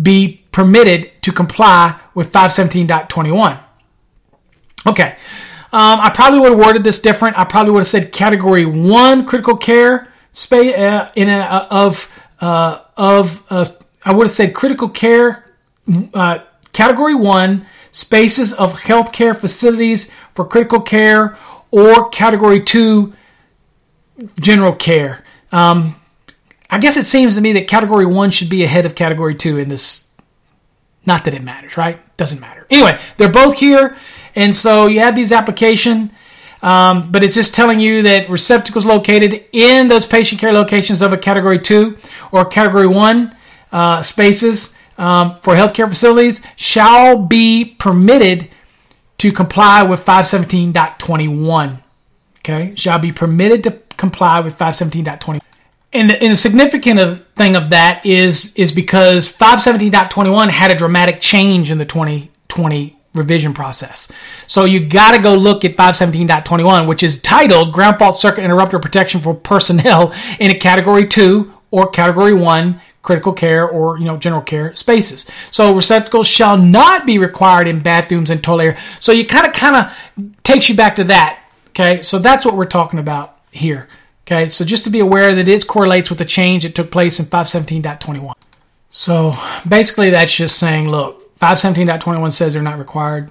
be permitted to comply with 517.21. Okay. Um, I probably would have worded this different. I probably would have said category one critical care space uh, in a, uh, of uh, of uh, I would have said critical care uh, category one spaces of healthcare facilities for critical care or category two general care. Um, I guess it seems to me that category one should be ahead of category two in this. Not that it matters, right? Doesn't matter. Anyway, they're both here, and so you have these application, um, but it's just telling you that receptacles located in those patient care locations of a category two or category one uh, spaces um, for healthcare facilities shall be permitted to comply with 517.21. Okay, shall be permitted to comply with 517.21. And the, and significant thing of that is is because 517.21 had a dramatic change in the 2020 revision process. So you got to go look at 517.21, which is titled Ground Fault Circuit Interrupter Protection for Personnel in a Category 2 or Category 1 critical care or you know general care spaces. So receptacles shall not be required in bathrooms and toilet area. So you kind of kind of takes you back to that. Okay, so that's what we're talking about here. Okay, so just to be aware that it correlates with the change that took place in 517.21. So basically, that's just saying, look, 517.21 says they're not required.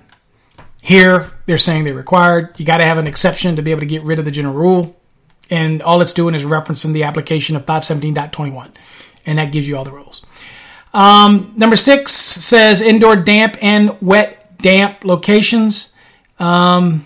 Here, they're saying they're required. You got to have an exception to be able to get rid of the general rule. And all it's doing is referencing the application of 517.21 and that gives you all the rules. Um, number six says indoor damp and wet damp locations. Um,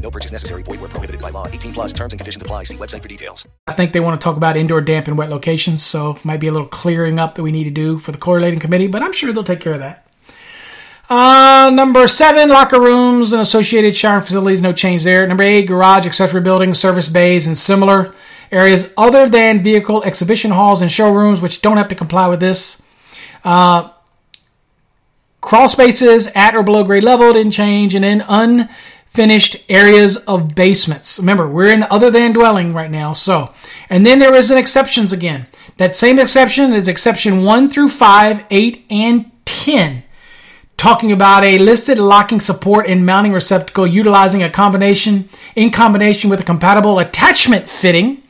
No purchase necessary. Void where prohibited by law. 18 plus terms and conditions apply. See website for details. I think they want to talk about indoor damp and wet locations, so it might be a little clearing up that we need to do for the correlating committee, but I'm sure they'll take care of that. Uh, number seven, locker rooms and associated shower facilities, no change there. Number eight, garage, accessory buildings, service bays, and similar areas other than vehicle exhibition halls and showrooms, which don't have to comply with this. Uh, crawl spaces at or below grade level didn't change, and then unfinished areas of basements. Remember, we're in other than dwelling right now, so. And then there is an exceptions again. That same exception is exception 1 through 5, 8, and 10 talking about a listed locking support and mounting receptacle utilizing a combination in combination with a compatible attachment fitting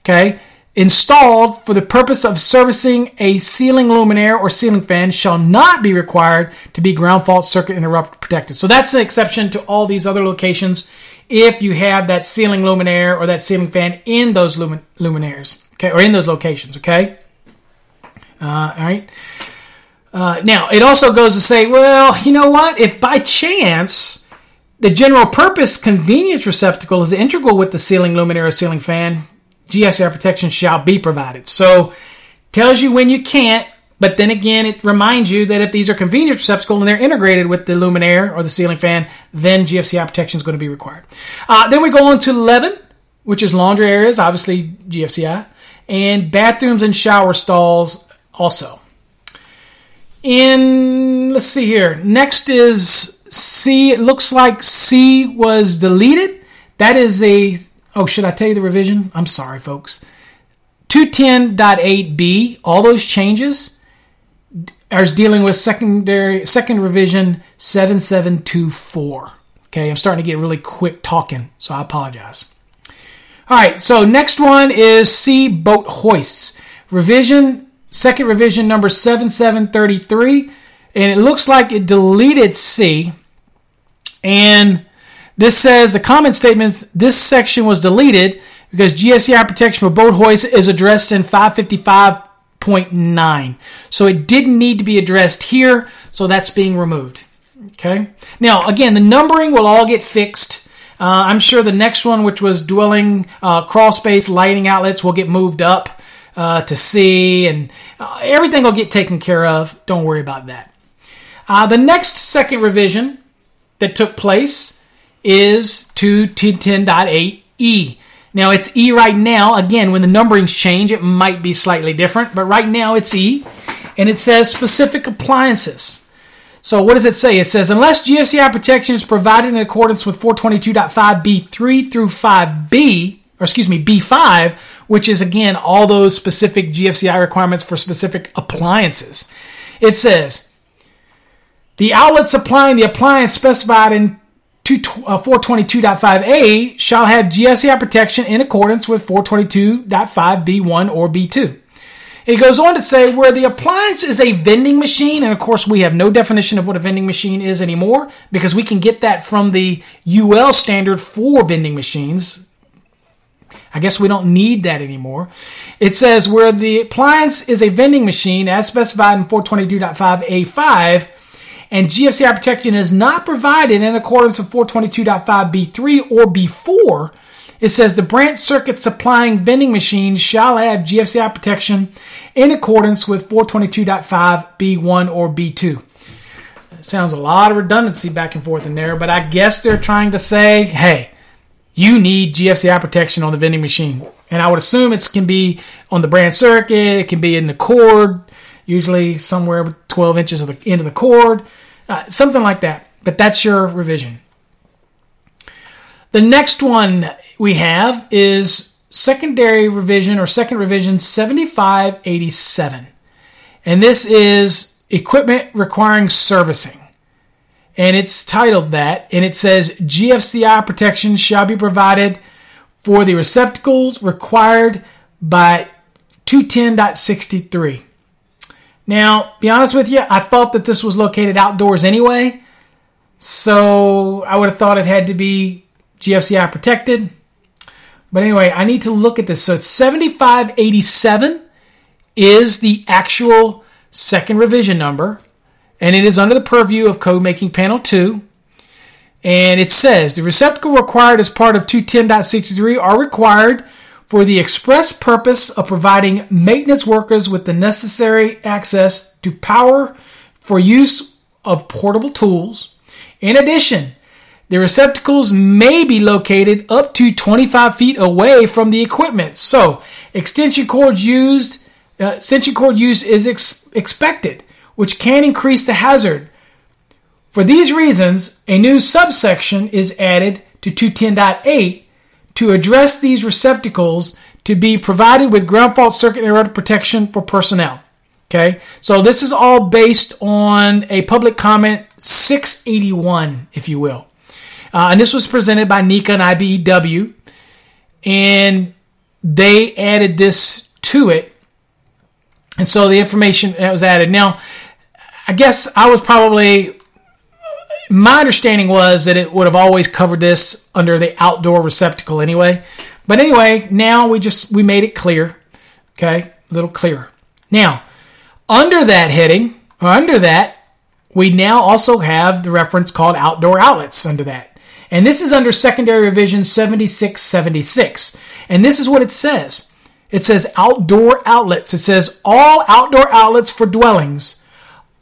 okay installed for the purpose of servicing a ceiling luminaire or ceiling fan shall not be required to be ground fault circuit interrupt protected. So that's an exception to all these other locations if you have that ceiling luminaire or that ceiling fan in those lumin- luminaires okay or in those locations okay? Uh, all right. Uh, now, it also goes to say, well, you know what? If by chance the general purpose convenience receptacle is integral with the ceiling luminaire or ceiling fan, GSR protection shall be provided. So, tells you when you can't, but then again, it reminds you that if these are convenience receptacles and they're integrated with the luminaire or the ceiling fan, then GFCI protection is going to be required. Uh, then we go on to 11, which is laundry areas, obviously GFCI, and bathrooms and shower stalls also in let's see here. Next is C. It looks like C was deleted. That is a oh, should I tell you the revision? I'm sorry, folks. 210.8b, all those changes are dealing with secondary second revision 7724. Okay, I'm starting to get really quick talking, so I apologize. All right, so next one is C boat hoists. Revision second revision number 7733 and it looks like it deleted C And this says the comment statements this section was deleted because GFCI protection for boat hoist is addressed in 555.9. So it didn't need to be addressed here, so that's being removed. Okay. Now, again, the numbering will all get fixed. Uh, I'm sure the next one, which was dwelling uh, crawl space lighting outlets, will get moved up uh, to C, and uh, everything will get taken care of. Don't worry about that. Uh, the next second revision that took place is to 10.8e. Now it's E right now. Again, when the numberings change, it might be slightly different, but right now it's E, and it says specific appliances. So what does it say? It says unless GFCI protection is provided in accordance with 422.5b3 through 5b, or excuse me, B5, which is again all those specific GFCI requirements for specific appliances. It says the outlet supplying the appliance specified in 422.5a uh, shall have GFCI protection in accordance with 422.5b1 or b2. It goes on to say where the appliance is a vending machine, and of course we have no definition of what a vending machine is anymore because we can get that from the UL standard for vending machines. I guess we don't need that anymore. It says where the appliance is a vending machine as specified in 422.5A5 and GFCI protection is not provided in accordance with 422.5B3 or B4 it says the branch circuit supplying vending machines shall have GFCI protection in accordance with 422.5 B1 or B2. sounds a lot of redundancy back and forth in there, but I guess they're trying to say, hey, you need GFCI protection on the vending machine. And I would assume it can be on the branch circuit, it can be in the cord, usually somewhere with 12 inches of the end of the cord, uh, something like that. But that's your revision. The next one we have is secondary revision or second revision 7587. And this is equipment requiring servicing. And it's titled that, and it says GFCI protection shall be provided for the receptacles required by 210.63. Now, be honest with you, I thought that this was located outdoors anyway. So I would have thought it had to be GFCI protected. But anyway, I need to look at this. So it's 7587 is the actual second revision number, and it is under the purview of Code Making Panel 2. And it says the receptacle required as part of 210.63 are required for the express purpose of providing maintenance workers with the necessary access to power for use of portable tools. In addition, the receptacles may be located up to 25 feet away from the equipment. So, extension cord used, uh, extension cord use is ex- expected, which can increase the hazard. For these reasons, a new subsection is added to 210.8 to address these receptacles to be provided with ground fault circuit interrupter protection for personnel. Okay, so this is all based on a public comment 681, if you will. Uh, and this was presented by NECA and IBEW. And they added this to it. And so the information that was added. Now, I guess I was probably, my understanding was that it would have always covered this under the outdoor receptacle anyway. But anyway, now we just, we made it clear. Okay, a little clearer. Now, under that heading, or under that, we now also have the reference called outdoor outlets under that. And this is under Secondary Revision 7676. And this is what it says it says outdoor outlets. It says all outdoor outlets for dwellings,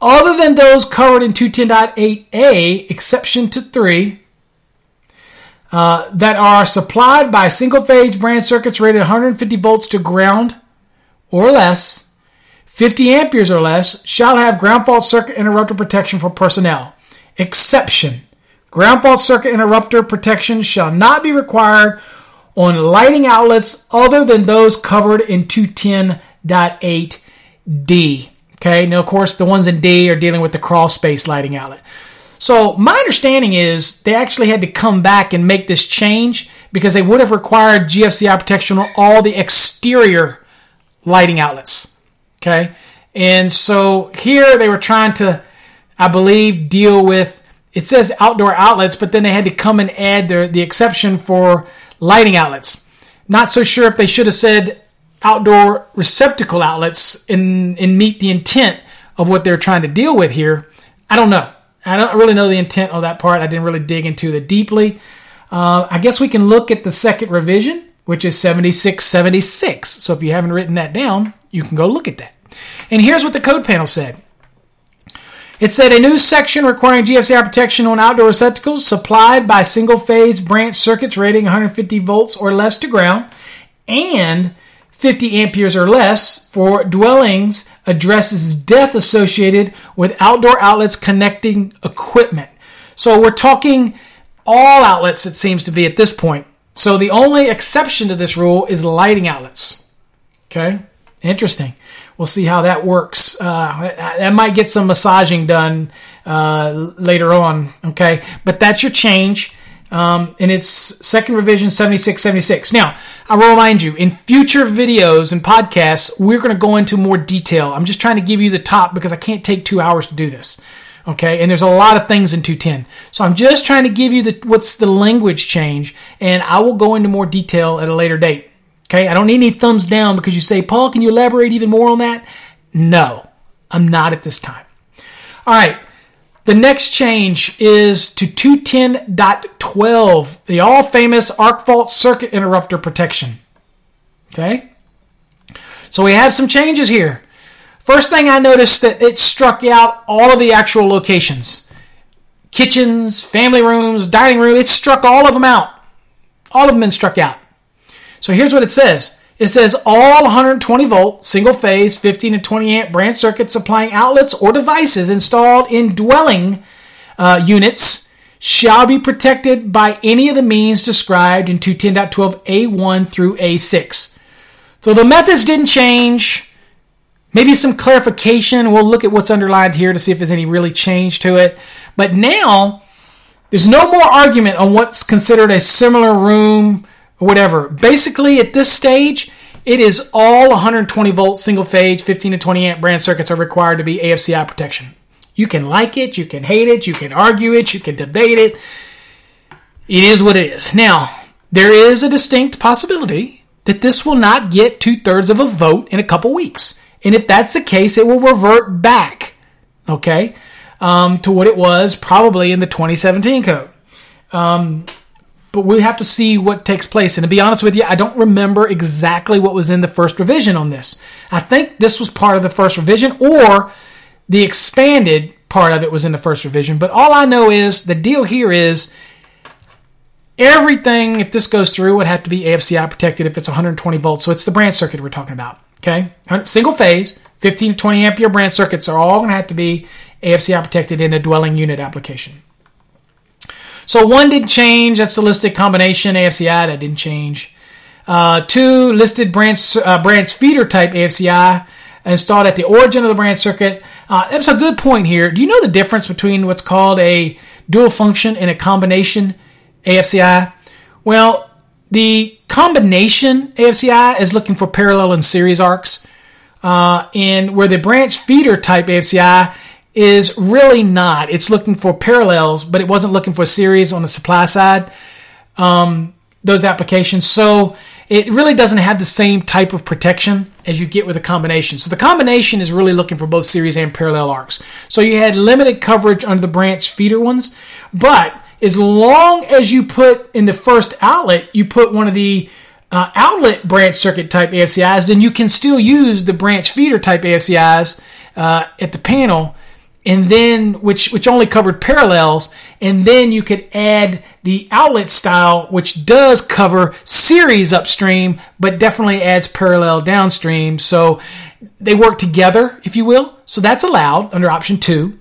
other than those covered in 210.8a, exception to 3, uh, that are supplied by single phase branch circuits rated 150 volts to ground or less, 50 amperes or less, shall have ground fault circuit interrupter protection for personnel. Exception Ground fault circuit interrupter protection shall not be required on lighting outlets other than those covered in 210.8D. Okay, now of course the ones in D are dealing with the crawl space lighting outlet. So my understanding is they actually had to come back and make this change because they would have required GFCI protection on all the exterior lighting outlets. Okay, and so here they were trying to, I believe, deal with it says outdoor outlets, but then they had to come and add the, the exception for lighting outlets. Not so sure if they should have said outdoor receptacle outlets and, and meet the intent of what they're trying to deal with here. I don't know. I don't really know the intent of that part. I didn't really dig into it deeply. Uh, I guess we can look at the second revision, which is 7676. So if you haven't written that down, you can go look at that. And here's what the code panel said. It said a new section requiring GFCI protection on outdoor receptacles supplied by single phase branch circuits rating 150 volts or less to ground and 50 amperes or less for dwellings addresses death associated with outdoor outlets connecting equipment. So we're talking all outlets, it seems to be at this point. So the only exception to this rule is lighting outlets. Okay, interesting. We'll see how that works. Uh, that might get some massaging done uh, later on. Okay, but that's your change. Um, and it's second revision 7676. Now, I will remind you, in future videos and podcasts, we're going to go into more detail. I'm just trying to give you the top because I can't take two hours to do this. Okay, and there's a lot of things in 210. So I'm just trying to give you the what's the language change, and I will go into more detail at a later date. Okay, I don't need any thumbs down because you say, Paul, can you elaborate even more on that? No, I'm not at this time. All right, the next change is to 210.12, the all famous arc fault circuit interrupter protection. Okay, so we have some changes here. First thing I noticed that it struck out all of the actual locations kitchens, family rooms, dining room. It struck all of them out. All of them been struck out. So here's what it says. It says all 120 volt single phase 15 to 20 amp branch circuits supplying outlets or devices installed in dwelling uh, units shall be protected by any of the means described in 210.12a1 through a6. So the methods didn't change. Maybe some clarification. We'll look at what's underlined here to see if there's any really change to it. But now there's no more argument on what's considered a similar room whatever. Basically, at this stage, it is all 120 volt single phase 15 to 20 amp brand circuits are required to be AFCI protection. You can like it, you can hate it, you can argue it, you can debate it. It is what it is. Now, there is a distinct possibility that this will not get two thirds of a vote in a couple weeks. And if that's the case, it will revert back, okay, um, to what it was probably in the 2017 code. Um, but we have to see what takes place. And to be honest with you, I don't remember exactly what was in the first revision on this. I think this was part of the first revision, or the expanded part of it was in the first revision. But all I know is the deal here is everything, if this goes through, would have to be AFCI protected if it's 120 volts. So it's the branch circuit we're talking about. Okay, single phase, 15 to 20 ampere branch circuits are all going to have to be AFCI protected in a dwelling unit application. So one didn't change. That's the listed combination AFCI. That didn't change. Uh, two listed branch uh, branch feeder type AFCI installed at the origin of the branch circuit. Uh, that's a good point here. Do you know the difference between what's called a dual function and a combination AFCI? Well, the combination AFCI is looking for parallel and series arcs, uh, and where the branch feeder type AFCI is really not. It's looking for parallels, but it wasn't looking for series on the supply side. Um, those applications, so it really doesn't have the same type of protection as you get with a combination. So the combination is really looking for both series and parallel arcs. So you had limited coverage under the branch feeder ones, but as long as you put in the first outlet, you put one of the uh, outlet branch circuit type AFCIs, then you can still use the branch feeder type AFCIs uh, at the panel, and then which which only covered parallels, and then you could add the outlet style, which does cover series upstream, but definitely adds parallel downstream. So they work together, if you will. So that's allowed under option two.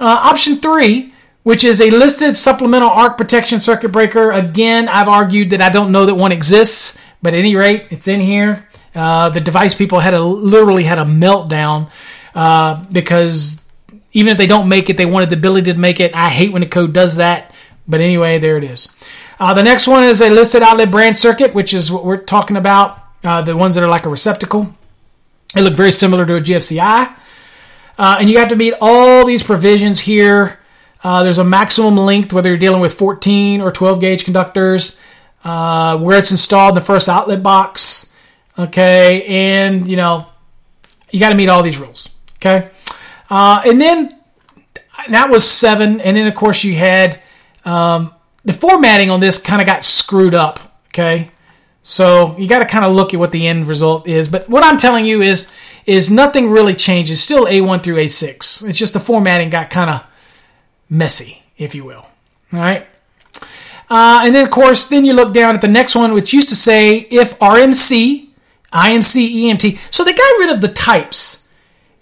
Uh, option three which is a listed supplemental arc protection circuit breaker. Again, I've argued that I don't know that one exists, but at any rate, it's in here. Uh, the device people had a literally had a meltdown uh, because even if they don't make it, they wanted the ability to make it. I hate when the code does that, but anyway, there it is. Uh, the next one is a listed outlet branch circuit, which is what we're talking about. Uh, the ones that are like a receptacle. They look very similar to a GFCI, uh, and you have to meet all these provisions here Uh, there's a maximum length, whether you're dealing with 14 or 12 gauge conductors, uh, where it's installed in the first outlet box. Okay, and you know, you got to meet all these rules. Okay, uh, and then that was seven, and then of course you had um, the formatting on this kind of got screwed up. Okay, so you got to kind of look at what the end result is. But what I'm telling you is is nothing really changes. Still A1 through A6. It's just the formatting got kind of messy, if you will. All right. Uh, and then, of course, then you look down at the next one, which used to say if RMC, IMC, EMT. So they got rid of the types.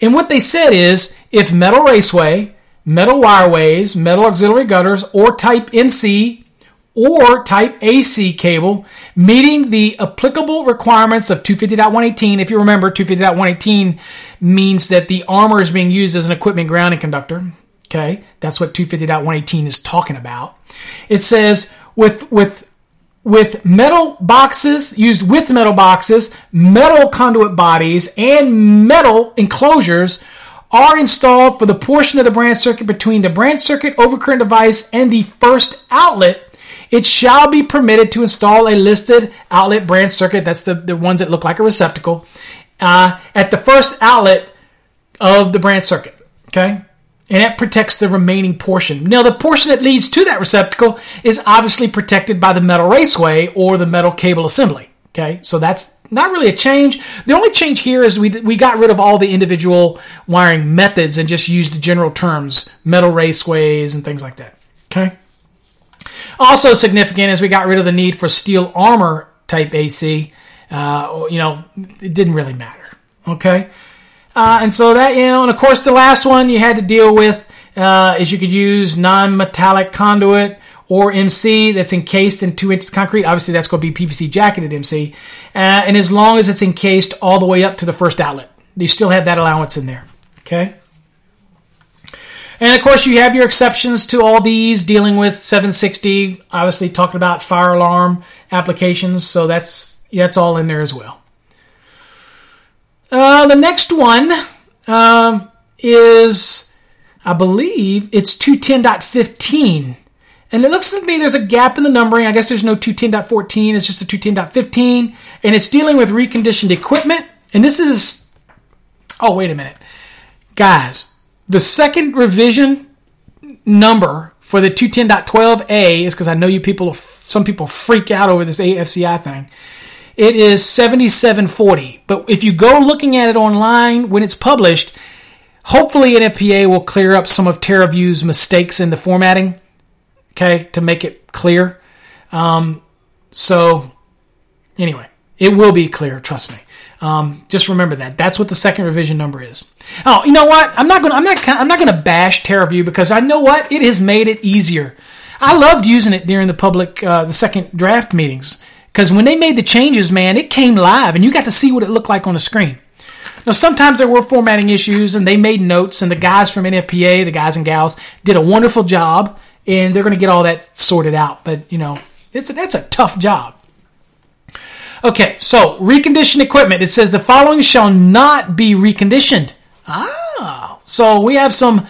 And what they said is if metal raceway, metal wireways, metal auxiliary gutters, or type MC or type AC cable meeting the applicable requirements of 250.118. If you remember, 250.118 means that the armor is being used as an equipment grounding conductor. Okay, that's what 250.118 is talking about. It says with with with metal boxes used with metal boxes, metal conduit bodies, and metal enclosures are installed for the portion of the branch circuit between the branch circuit overcurrent device and the first outlet. It shall be permitted to install a listed outlet branch circuit. That's the, the ones that look like a receptacle uh, at the first outlet of the branch circuit. Okay and it protects the remaining portion. Now, the portion that leads to that receptacle is obviously protected by the metal raceway or the metal cable assembly. Okay, so that's not really a change. The only change here is we, we got rid of all the individual wiring methods and just used the general terms, metal raceways and things like that. Okay. Also significant is we got rid of the need for steel armor type AC. Uh, you know, it didn't really matter. Okay. Uh, and so that, you know, and of course the last one you had to deal with uh, is you could use non-metallic conduit or MC that's encased in two inches concrete. Obviously, that's going to be PVC jacketed MC. Uh, and as long as it's encased all the way up to the first outlet, you still have that allowance in there. Okay. And of course, you have your exceptions to all these dealing with 760. Obviously, talking about fire alarm applications, so that's that's all in there as well. Uh, the next one um, is, I believe, it's 210.15. And it looks to me there's a gap in the numbering. I guess there's no 210.14, it's just a 210.15. And it's dealing with reconditioned equipment. And this is, oh, wait a minute. Guys, the second revision number for the 210.12a is because I know you people, some people freak out over this AFCI thing. It is 7740. But if you go looking at it online when it's published, hopefully NFPA will clear up some of TerraView's mistakes in the formatting, okay, to make it clear. Um, so, anyway, it will be clear, trust me. Um, just remember that. That's what the second revision number is. Oh, you know what? I'm not going. I'm not. I'm not to bash TerraView because I know what it has made it easier. I loved using it during the public, uh, the second draft meetings. Because when they made the changes, man, it came live and you got to see what it looked like on the screen. Now, sometimes there were formatting issues and they made notes, and the guys from NFPA, the guys and gals, did a wonderful job, and they're going to get all that sorted out. But, you know, it's a, that's a tough job. Okay, so reconditioned equipment. It says the following shall not be reconditioned. Ah, so we have some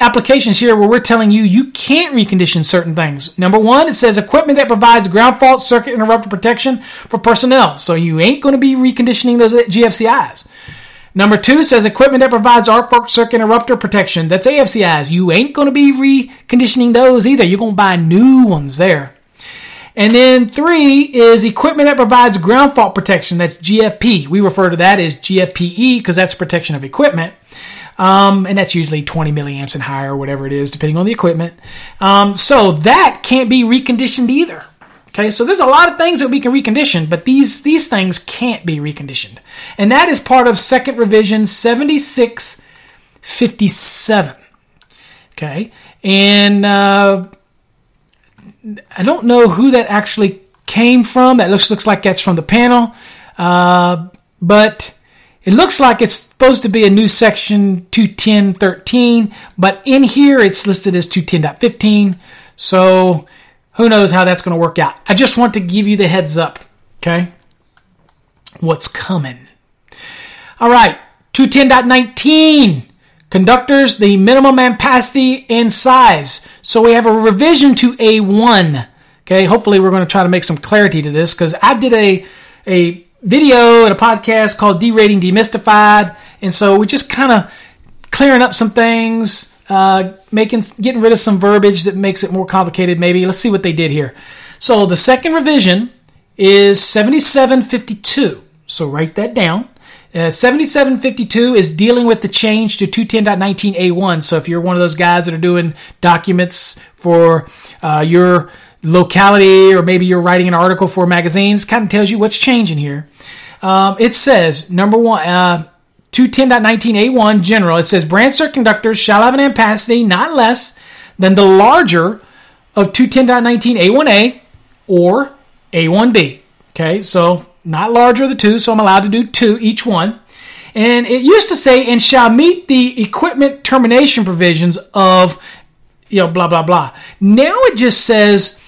applications here where we're telling you you can't recondition certain things. Number one, it says equipment that provides ground fault circuit interrupter protection for personnel. So you ain't going to be reconditioning those GFCIs. Number two says equipment that provides arc fault circuit interrupter protection. That's AFCIs. You ain't going to be reconditioning those either. You're going to buy new ones there. And then three is equipment that provides ground fault protection. That's GFP. We refer to that as GFPE because that's protection of equipment. Um, and that's usually 20 milliamps and higher, or whatever it is, depending on the equipment. Um, so that can't be reconditioned either. Okay, so there's a lot of things that we can recondition, but these these things can't be reconditioned, and that is part of Second Revision 7657. Okay, and uh, I don't know who that actually came from. That looks looks like that's from the panel, uh, but it looks like it's supposed to be a new section 210.13, but in here it's listed as 210.15. So who knows how that's going to work out. I just want to give you the heads up, okay? What's coming. All right, 210.19 Conductors, the minimum ampacity and size. So we have a revision to A1. Okay, hopefully we're going to try to make some clarity to this because I did a a video and a podcast called Derating Demystified, and so we're just kind of clearing up some things, uh, making getting rid of some verbiage that makes it more complicated. Maybe let's see what they did here. So the second revision is 7752. So write that down. Uh, 7752 is dealing with the change to 210.19a1. So if you're one of those guys that are doing documents for uh, your locality or maybe you're writing an article for magazines, kind of tells you what's changing here. Um, it says, number one, uh, 210.19a1 general, it says branch circuit conductors shall have an ampacity not less than the larger of 210.19a1a or a1b. Okay, so not larger of the two, so I'm allowed to do two each one. And it used to say, and shall meet the equipment termination provisions of, you know, blah, blah, blah. Now it just says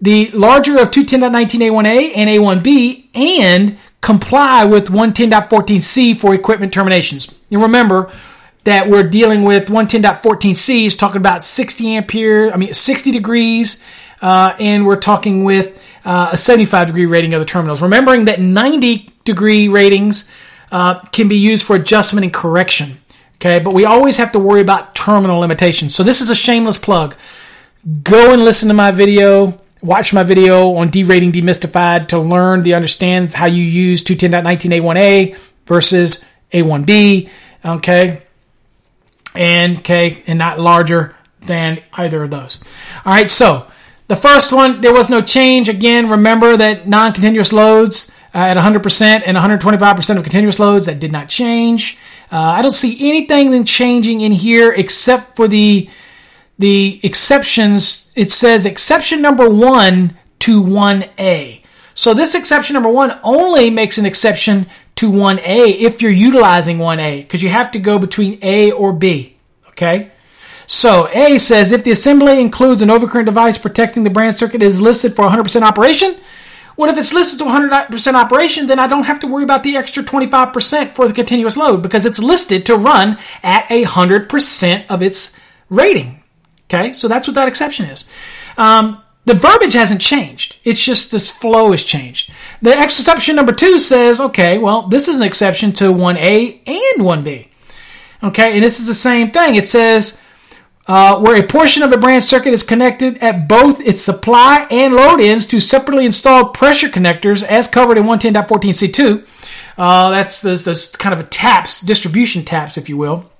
the larger of 210.19a1a and a1b and comply with 110.14c for equipment terminations. And remember that we're dealing with 110.14c is talking about 60 ampere, I mean 60 degrees, uh, and we're talking with uh, a 75 degree rating of the terminals. Remembering that 90 degree ratings uh, can be used for adjustment and correction. Okay, but we always have to worry about terminal limitations. So this is a shameless plug. Go and listen to my video. Watch my video on derating demystified to learn the understands how you use 210.19a1a versus a1b. Okay, and okay, and not larger than either of those. All right, so the first one, there was no change. Again, remember that non continuous loads uh, at 100% and 125% of continuous loads, that did not change. Uh, I don't see anything changing in here except for the the exceptions. It says exception number one to 1A. So this exception number one only makes an exception to 1A if you're utilizing 1A because you have to go between A or B. Okay? So A says if the assembly includes an overcurrent device protecting the branch circuit is listed for 100% operation. What if it's listed to 100% operation? Then I don't have to worry about the extra 25% for the continuous load because it's listed to run at 100% of its rating. Okay, so that's what that exception is. Um, the verbiage hasn't changed. It's just this flow has changed. The exception number two says, okay, well, this is an exception to 1A and 1B. Okay, and this is the same thing. It says uh, where a portion of a branch circuit is connected at both its supply and load ends to separately installed pressure connectors as covered in 110.14c2. Uh, that's those, those kind of a taps, distribution taps, if you will.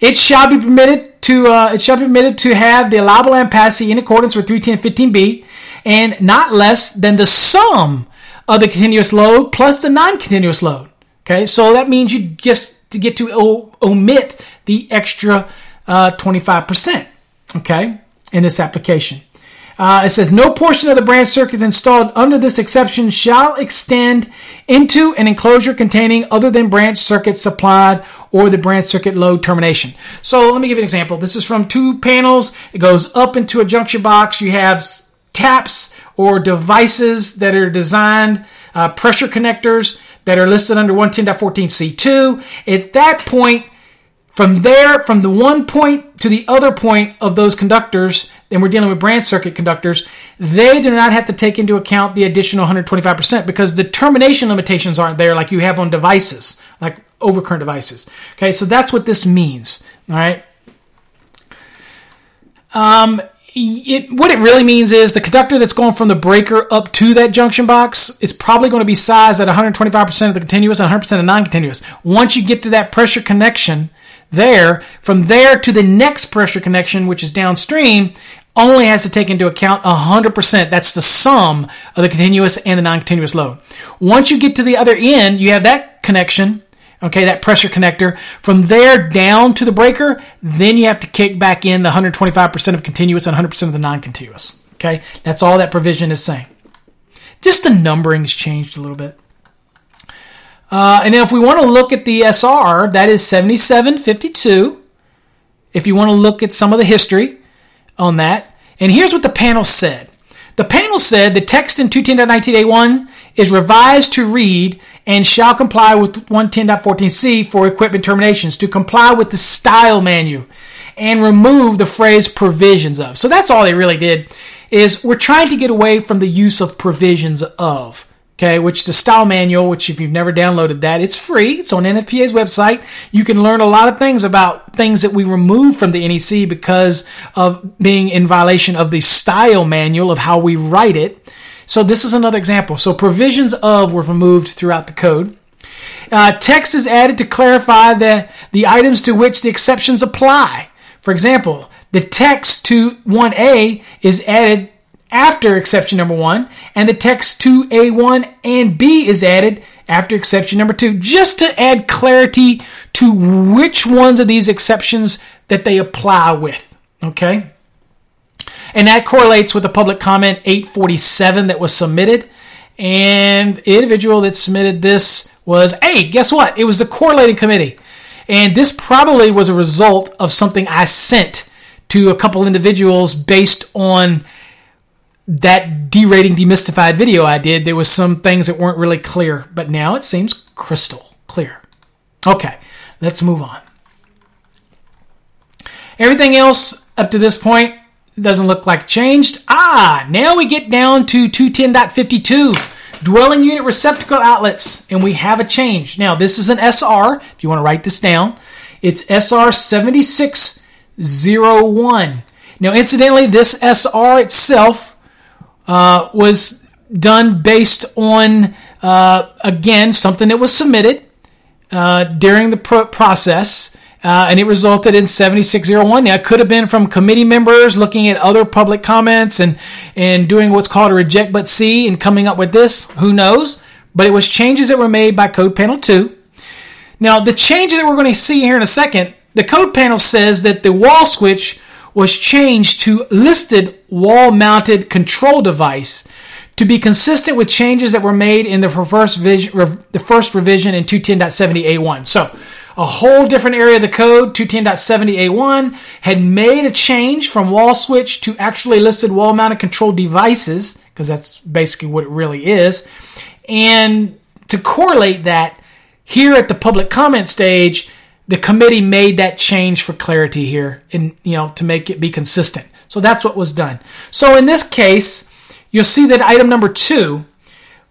It shall be permitted to uh, it shall be permitted to have the allowable ampacity in accordance with 310.15b and not less than the sum of the continuous load plus the non-continuous load. Okay, so that means you just to get to omit the extra uh, 25%, okay, in this application. Uh, it says no portion of the branch circuit installed under this exception shall extend into an enclosure containing other than branch circuit supplied or the branch circuit load termination. So let me give you an example. This is from two panels. It goes up into a junction box. You have taps or devices that are designed, uh, pressure connectors that are listed under 110.14c2. At that point, from there, from the one point to the other point of those conductors, and we're dealing with branch circuit conductors, they do not have to take into account the additional 125% because the termination limitations aren't there like you have on devices, like overcurrent devices. Okay, so that's what this means. All right. Um, it, what it really means is the conductor that's going from the breaker up to that junction box is probably going to be sized at 125% of the continuous and 100% of non-continuous. Once you get to that pressure connection, there. From there to the next pressure connection, which is downstream, only has to take into account 100%. That's the sum of the continuous and the non-continuous load. Once you get to the other end, you have that connection, okay, that pressure connector. From there down to the breaker, then you have to kick back in the 125% of continuous and 100% of the non-continuous. Okay, that's all that provision is saying. Just the numbering's changed a little bit. Uh, and if we want to look at the SR, that is 7752. If you want to look at some of the history on that. And here's what the panel said. The panel said the text in 210.19a1 is revised to read and shall comply with 110.14c for equipment terminations to comply with the style manual and remove the phrase provisions of. So that's all they really did is we're trying to get away from the use of provisions of. Okay, which the style manual, which if you've never downloaded that, it's free. It's on NFPA's website. You can learn a lot of things about things that we removed from the NEC because of being in violation of the style manual of how we write it. So this is another example. So provisions of were removed throughout the code. Uh, text is added to clarify the, the items to which the exceptions apply. For example, the text to 1A is added after exception number one, and the text to A1 and B is added after exception number two, just to add clarity to which ones of these exceptions that they apply with. Okay? And that correlates with the public comment 847 that was submitted. And the individual that submitted this was, hey, guess what? It was the correlating committee. And this probably was a result of something I sent to a couple individuals based on that derating demystified video I did, there was some things that weren't really clear, but now it seems crystal clear. Okay, let's move on. Everything else up to this point doesn't look like changed. Ah, now we get down to 210.52 dwelling unit receptacle outlets, and we have a change. Now, this is an SR, if you want to write this down. It's SR 7601. Now, incidentally, this SR itself uh, was done based on, uh, again, something that was submitted uh, during the pro- process. Uh, and it resulted in 7601. Now, it could have been from committee members looking at other public comments and, and doing what's called a reject but see and coming up with this. Who knows? But it was changes that were made by Code Panel 2. Now, the changes that we're going to see here in a second, the Code Panel says that the wall switch was changed to listed wall mounted control device to be consistent with changes that were made in the first, vision, the first revision in 210.70A1. So, a whole different area of the code, 210.70A1, had made a change from wall switch to actually listed wall mounted control devices, because that's basically what it really is. And to correlate that, here at the public comment stage, the committee made that change for clarity here and you know to make it be consistent. So that's what was done. So in this case you'll see that item number two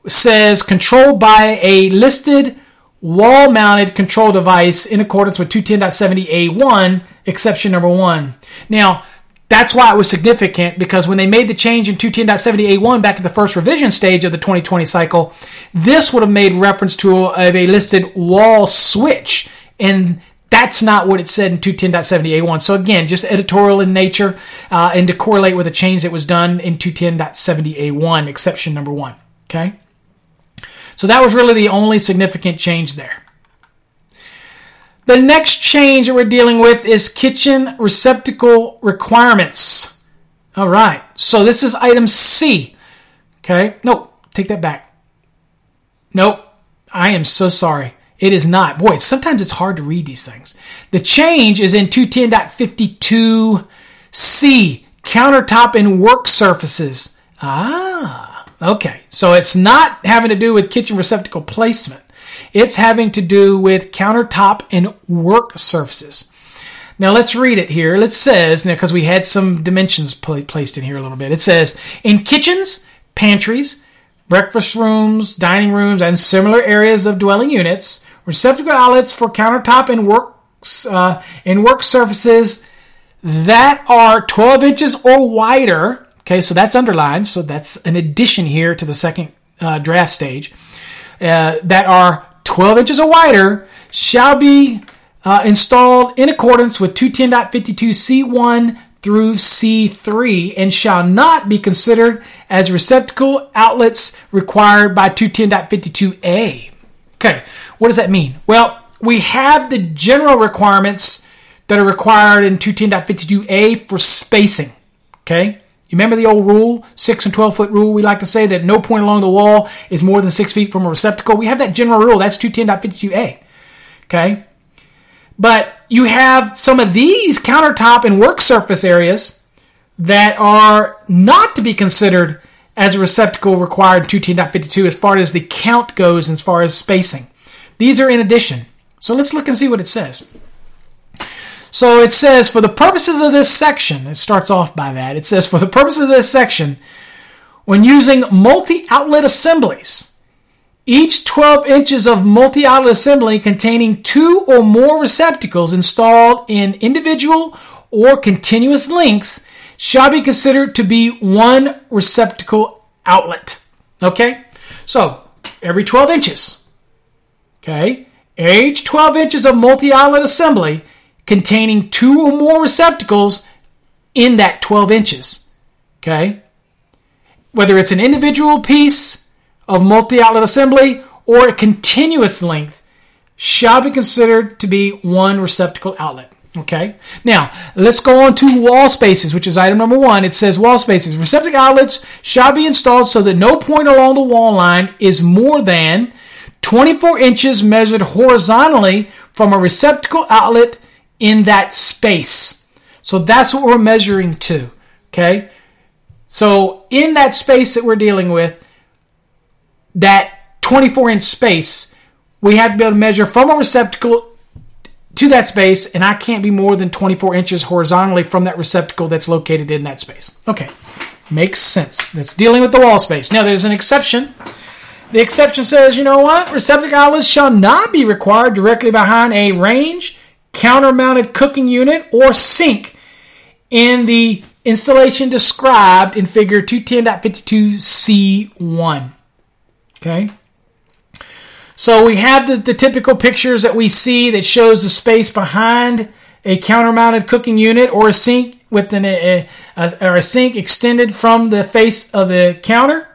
says controlled by a listed wall mounted control device in accordance with 210.70a1 exception number one. Now that's why it was significant because when they made the change in 210.70a1 back at the first revision stage of the 2020 cycle, this would have made reference to a, a listed wall switch and that's not what it said in 210.70A1. So again, just editorial in nature uh, and to correlate with a change that was done in 210.70A1, exception number one. Okay? So that was really the only significant change there. The next change that we're dealing with is kitchen receptacle requirements. All right. So this is item C. Okay. Nope. take that back. Nope. I am so sorry. It is not. Boy, sometimes it's hard to read these things. The change is in 210.52C, countertop and work surfaces. Ah, okay. So it's not having to do with kitchen receptacle placement. It's having to do with countertop and work surfaces. Now let's read it here. It says, now because we had some dimensions placed in here a little bit, it says, in kitchens, pantries, breakfast rooms, dining rooms, and similar areas of dwelling units, receptacle outlets for countertop and works uh, and work surfaces that are 12 inches or wider. Okay, so that's underlined. So that's an addition here to the second uh, draft stage. Uh, that are 12 inches or wider shall be uh, installed in accordance with 210.52C1 through C3 and shall not be considered as receptacle outlets required by 210.52A. Okay, what does that mean? Well, we have the general requirements that are required in 210.52A for spacing. Okay? You remember the old rule, 6 and 12 foot rule? We like to say that no point along the wall is more than 6 feet from a receptacle. We have that general rule. That's 210.52A. Okay? But you have some of these countertop and work surface areas that are not to be considered as a receptacle required in 210.52 as far as the count goes and as far as spacing. These are in addition. So let's look and see what it says. So it says, for the purposes of this section, it starts off by that. It says, for the purposes of this section, when using multi outlet assemblies, each 12 inches of multi outlet assembly containing two or more receptacles installed in individual or continuous links shall be considered to be one receptacle outlet. Okay? So, every 12 inches. Okay? Each 12 inches of multi outlet assembly containing two or more receptacles in that 12 inches. Okay? Whether it's an individual piece of multi outlet assembly or a continuous length shall be considered to be one receptacle outlet. Okay. Now, let's go on to wall spaces, which is item number one. It says wall spaces. Receptacle outlets shall be installed so that no point along the wall line is more than 24 inches measured horizontally from a receptacle outlet in that space. So that's what we're measuring to. Okay. So in that space that we're dealing with, that 24 inch space, we have to be able to measure from a receptacle to that space, and I can't be more than 24 inches horizontally from that receptacle that's located in that space. Okay, makes sense. That's dealing with the wall space. Now, there's an exception. The exception says, you know what? Receptacle outlets shall not be required directly behind a range, counter mounted cooking unit, or sink in the installation described in figure 210.52C1. Okay? So we have the, the typical pictures that we see that shows the space behind a counter-mounted cooking unit or a sink with an, a, a, or a sink extended from the face of the counter.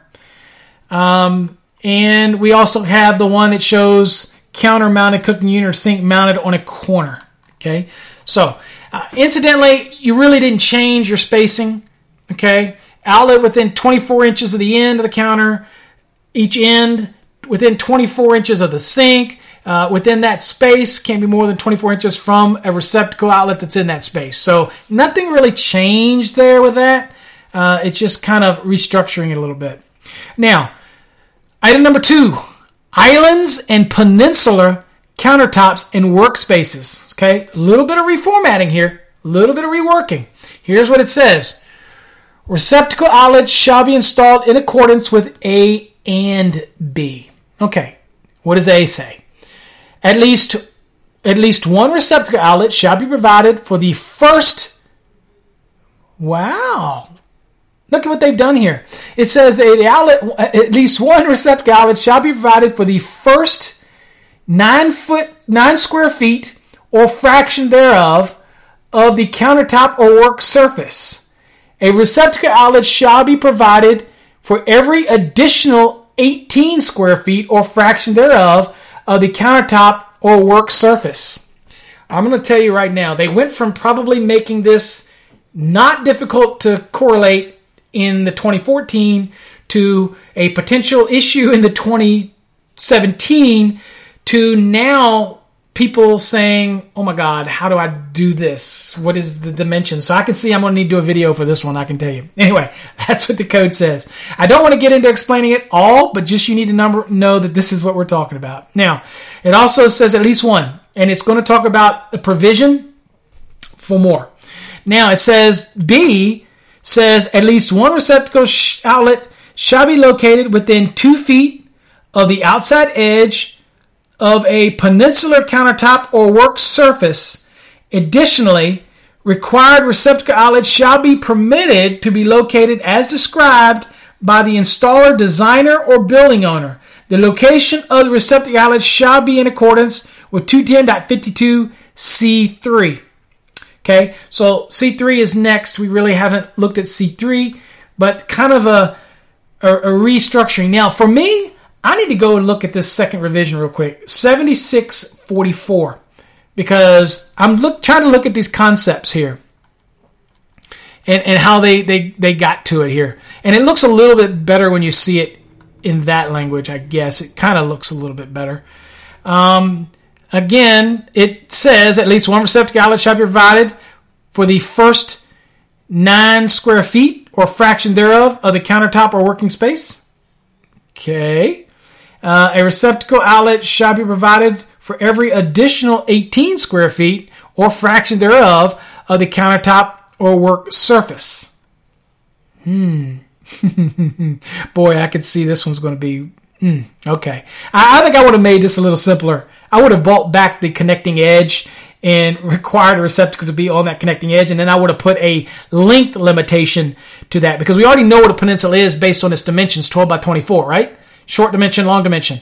Um, and we also have the one that shows counter-mounted cooking unit or sink mounted on a corner. Okay, so uh, incidentally, you really didn't change your spacing. Okay, outlet within 24 inches of the end of the counter, each end within 24 inches of the sink. Uh, within that space can't be more than 24 inches from a receptacle outlet that's in that space. So nothing really changed there with that. Uh, it's just kind of restructuring it a little bit. Now, item number two islands and peninsular countertops and workspaces. Okay, a little bit of reformatting here, a little bit of reworking. Here's what it says Receptacle outlets shall be installed in accordance with A and B. Okay, what does A say? At least at least one receptacle outlet shall be provided for the first Wow. Look at what they've done here. It says the outlet at least one receptacle outlet shall be provided for the first 9 foot 9 square feet or fraction thereof of the countertop or work surface. A receptacle outlet shall be provided for every additional 18 square feet or fraction thereof of the countertop or work surface. I'm going to tell you right now, they went from probably making this not difficult to correlate in the 2014 to a potential issue in the 2017 to now people saying, "Oh my God, how do I do this? What is the dimension?" So I can see I'm going to need to do a video for this one. I can tell you. Anyway, that's what the code says. I don't want to get into explaining it all, but just you need to number know that this is what we're talking about. Now, it also says at least one, and it's going to talk about the provision for more. Now it says B says at least one receptacle outlet shall be located within two feet of the outside edge of a peninsular countertop or work surface. Additionally, required receptacle outlets shall be permitted to be located as described by the installer, designer, or building owner. The location of the receptacle outlet shall be in accordance with 210.52C3. Okay, so C3 is next. We really haven't looked at C3, but kind of a, a, a restructuring. Now, for me, I need to go and look at this second revision real quick. 7644. Because I'm look, trying to look at these concepts here. And, and how they, they, they got to it here. And it looks a little bit better when you see it in that language, I guess. It kind of looks a little bit better. Um, again, it says at least one receptacle outlet shall be provided for the first nine square feet or fraction thereof of the countertop or working space. Okay. Uh, a receptacle outlet shall be provided for every additional 18 square feet or fraction thereof of the countertop or work surface. Hmm. Boy, I could see this one's going to be. Mm, okay. I, I think I would have made this a little simpler. I would have vault back the connecting edge and required a receptacle to be on that connecting edge, and then I would have put a length limitation to that because we already know what a peninsula is based on its dimensions 12 by 24, right? Short dimension, long dimension.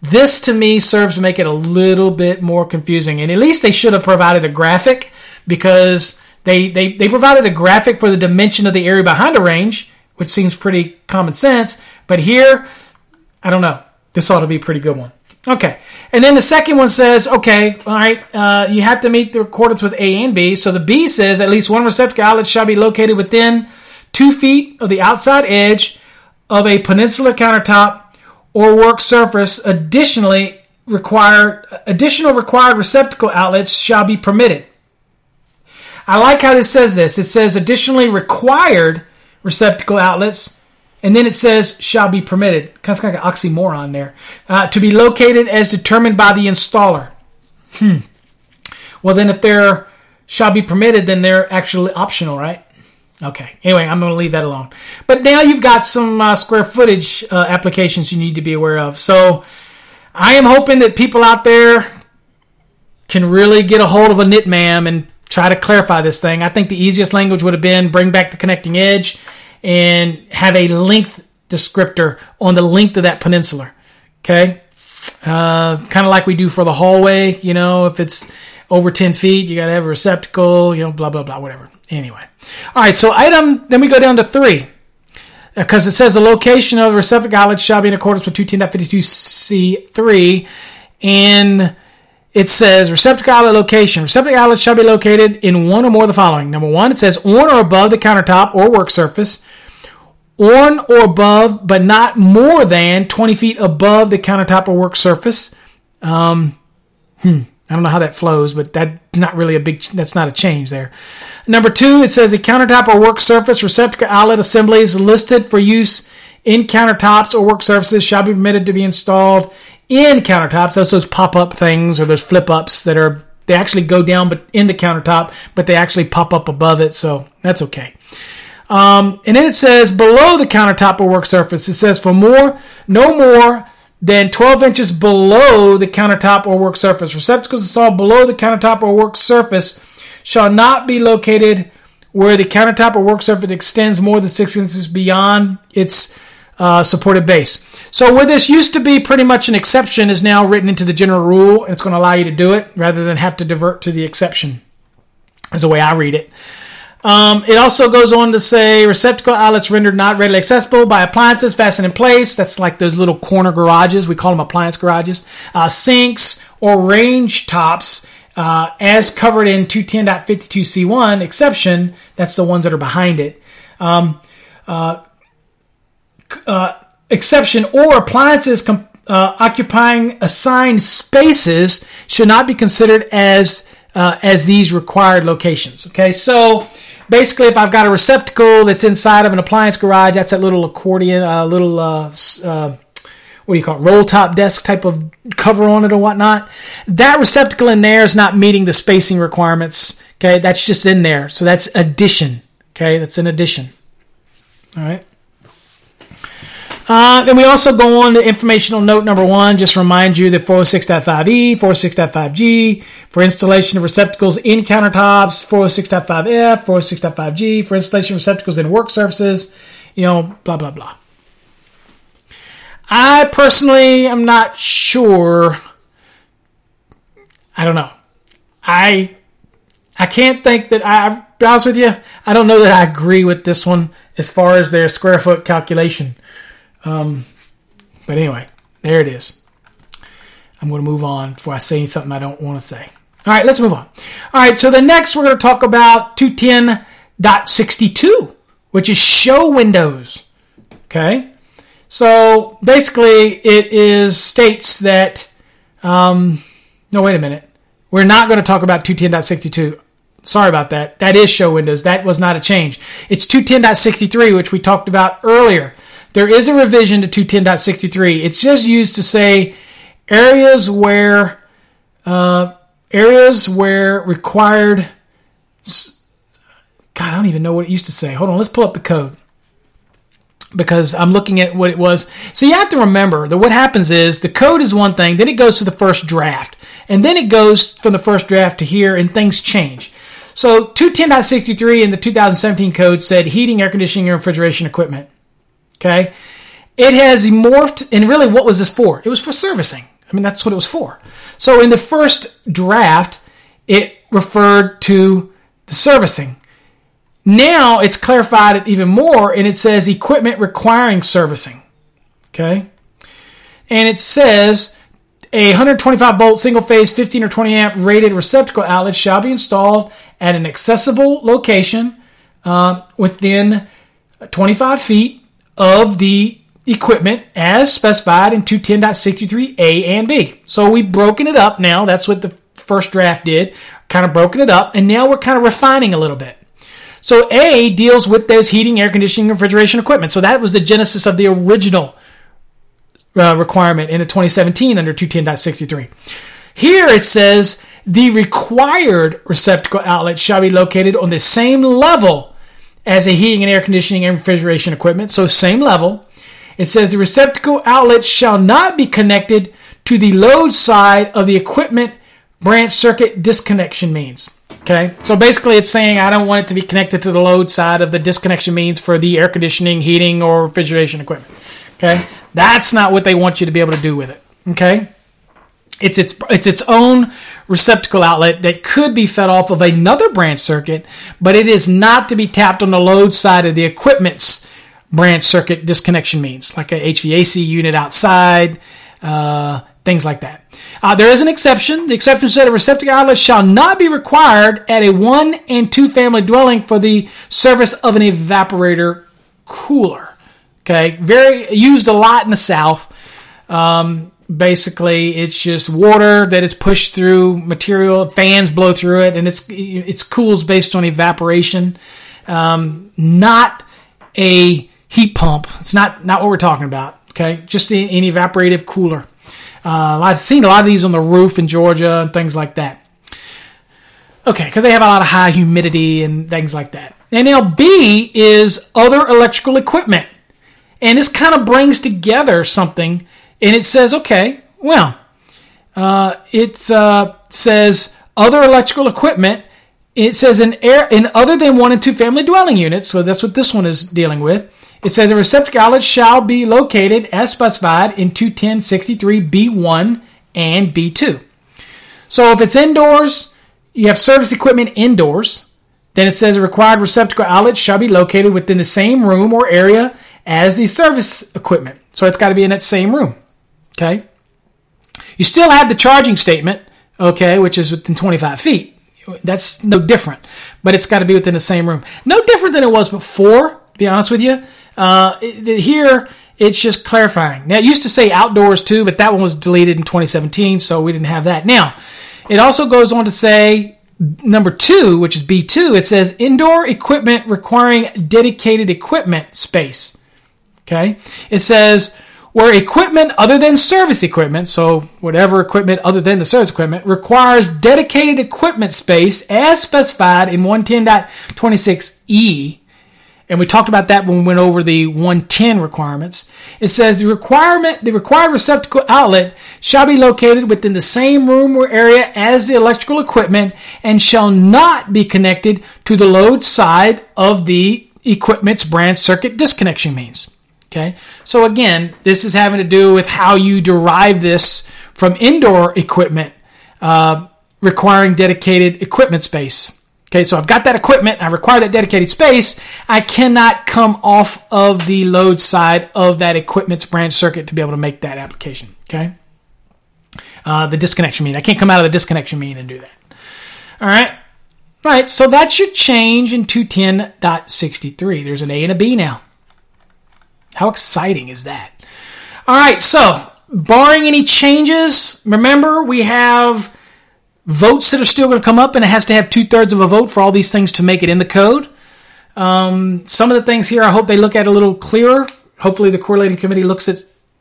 This to me serves to make it a little bit more confusing, and at least they should have provided a graphic because they, they, they provided a graphic for the dimension of the area behind a range, which seems pretty common sense. But here, I don't know. This ought to be a pretty good one. Okay. And then the second one says, okay, all right, uh, you have to meet the coordinates with A and B. So the B says at least one receptacle outlet shall be located within two feet of the outside edge of a peninsular countertop or work surface. Additionally, required additional required receptacle outlets shall be permitted. I like how this says this. It says additionally required receptacle outlets, and then it says shall be permitted. Kind of like an oxymoron there. Uh, to be located as determined by the installer. Hmm. Well, then if they're shall be permitted, then they're actually optional, right? Okay. Anyway, I'm going to leave that alone. But now you've got some uh, square footage uh, applications you need to be aware of. So I am hoping that people out there can really get a hold of a NITMAM and try to clarify this thing. I think the easiest language would have been bring back the connecting edge and have a length descriptor on the length of that peninsula. Okay? Uh, kind of like we do for the hallway, you know, if it's over 10 feet, you got to have a receptacle, you know, blah, blah, blah, whatever. Anyway. All right, so item, then we go down to three. Because it says the location of the receptacle shall be in accordance with 210.52C3. And it says receptacle outlet location. Receptacle outlet shall be located in one or more of the following. Number one, it says on or above the countertop or work surface. On or above, but not more than 20 feet above the countertop or work surface. Um, hmm. I don't know how that flows, but that's not really a big. That's not a change there. Number two, it says the countertop or work surface receptacle outlet assemblies listed for use in countertops or work surfaces shall be permitted to be installed in countertops. Those those pop up things or those flip ups that are they actually go down but in the countertop, but they actually pop up above it. So that's okay. Um, and then it says below the countertop or work surface, it says for more, no more than 12 inches below the countertop or work surface. Receptacles installed below the countertop or work surface shall not be located where the countertop or work surface extends more than six inches beyond its uh, supported base. So where this used to be pretty much an exception is now written into the general rule, and it's going to allow you to do it rather than have to divert to the exception. Is the way I read it. Um, it also goes on to say receptacle outlets rendered not readily accessible by appliances fastened in place. That's like those little corner garages. We call them appliance garages. Uh, sinks or range tops uh, as covered in 210.52c1 exception. That's the ones that are behind it. Um, uh, uh, exception or appliances uh, occupying assigned spaces should not be considered as uh, as these required locations. Okay, so basically, if I've got a receptacle that's inside of an appliance garage, that's that little accordion, uh, little uh, uh, what do you call it, roll top desk type of cover on it or whatnot. That receptacle in there is not meeting the spacing requirements. Okay, that's just in there, so that's addition. Okay, that's an addition. All right. Uh, then we also go on to informational note number one. Just remind you that 406.5e, 406.5g for installation of receptacles in countertops, 406.5f, 406.5g for installation of receptacles in work surfaces, you know, blah, blah, blah. I personally am not sure. I don't know. I I can't think that I, I'll be honest with you, I don't know that I agree with this one as far as their square foot calculation. Um, but anyway, there it is. I'm going to move on before I say something I don't want to say. All right, let's move on. All right, so the next we're going to talk about 210.62, which is show windows. Okay, so basically it is states that. Um, no, wait a minute. We're not going to talk about 210.62. Sorry about that. That is show windows. That was not a change. It's 210.63, which we talked about earlier. There is a revision to 210.63. It's just used to say areas where uh, areas where required. God, I don't even know what it used to say. Hold on, let's pull up the code because I'm looking at what it was. So you have to remember that what happens is the code is one thing, then it goes to the first draft, and then it goes from the first draft to here, and things change. So 210.63 in the 2017 code said heating, air conditioning, and refrigeration equipment. Okay, it has morphed, and really, what was this for? It was for servicing. I mean, that's what it was for. So in the first draft, it referred to the servicing. Now it's clarified it even more and it says equipment requiring servicing. Okay? And it says a 125 volt single phase 15 or 20 amp rated receptacle outlet shall be installed at an accessible location uh, within 25 feet of the equipment as specified in 210.63a and b. So we've broken it up now. That's what the first draft did. Kind of broken it up. And now we're kind of refining a little bit. So A deals with those heating, air conditioning, refrigeration equipment. So that was the genesis of the original uh, requirement in the 2017 under 210.63. Here it says the required receptacle outlet shall be located on the same level as a heating and air conditioning and refrigeration equipment. So same level. It says the receptacle outlet shall not be connected to the load side of the equipment branch circuit disconnection means. Okay, so basically it's saying I don't want it to be connected to the load side of the disconnection means for the air conditioning, heating, or refrigeration equipment. Okay, that's not what they want you to be able to do with it. Okay, it's its it's its own receptacle outlet that could be fed off of another branch circuit, but it is not to be tapped on the load side of the equipment's branch circuit disconnection means, like a HVAC unit outside, uh, things like that. Uh, there is an exception. The exception said a receptacle outlet shall not be required at a one and two family dwelling for the service of an evaporator cooler. Okay, very used a lot in the South. Um, basically, it's just water that is pushed through material. Fans blow through it, and it's it's cools based on evaporation, um, not a heat pump. It's not not what we're talking about. Okay, just an evaporative cooler. Uh, I've seen a lot of these on the roof in Georgia and things like that. Okay, because they have a lot of high humidity and things like that. And now B is other electrical equipment. And this kind of brings together something, and it says, okay, well, uh, it uh, says other electrical equipment. It says in air in other than one and two family dwelling units. So that's what this one is dealing with. It says the receptacle outlet shall be located as specified in 21063B1 and B2. So if it's indoors, you have service equipment indoors, then it says a required receptacle outlet shall be located within the same room or area as the service equipment. So it's got to be in that same room. Okay. You still have the charging statement, okay, which is within 25 feet. That's no different, but it's got to be within the same room. No different than it was before, to be honest with you. Uh, here, it's just clarifying. Now, it used to say outdoors too, but that one was deleted in 2017, so we didn't have that. Now, it also goes on to say number two, which is B2, it says indoor equipment requiring dedicated equipment space. Okay. It says where equipment other than service equipment, so whatever equipment other than the service equipment, requires dedicated equipment space as specified in 110.26e and we talked about that when we went over the 110 requirements. It says the requirement, the required receptacle outlet shall be located within the same room or area as the electrical equipment and shall not be connected to the load side of the equipment's branch circuit disconnection means. Okay. So again, this is having to do with how you derive this from indoor equipment, uh, requiring dedicated equipment space. Okay, so I've got that equipment, I require that dedicated space. I cannot come off of the load side of that equipment's branch circuit to be able to make that application. Okay, uh, the disconnection mean I can't come out of the disconnection mean and do that. All right, all right. So that's your change in 210.63. There's an A and a B now. How exciting is that? All right, so barring any changes, remember we have votes that are still going to come up, and it has to have two thirds of a vote for all these things to make it in the code. Um, some of the things here, I hope they look at a little clearer. Hopefully, the correlating committee looks at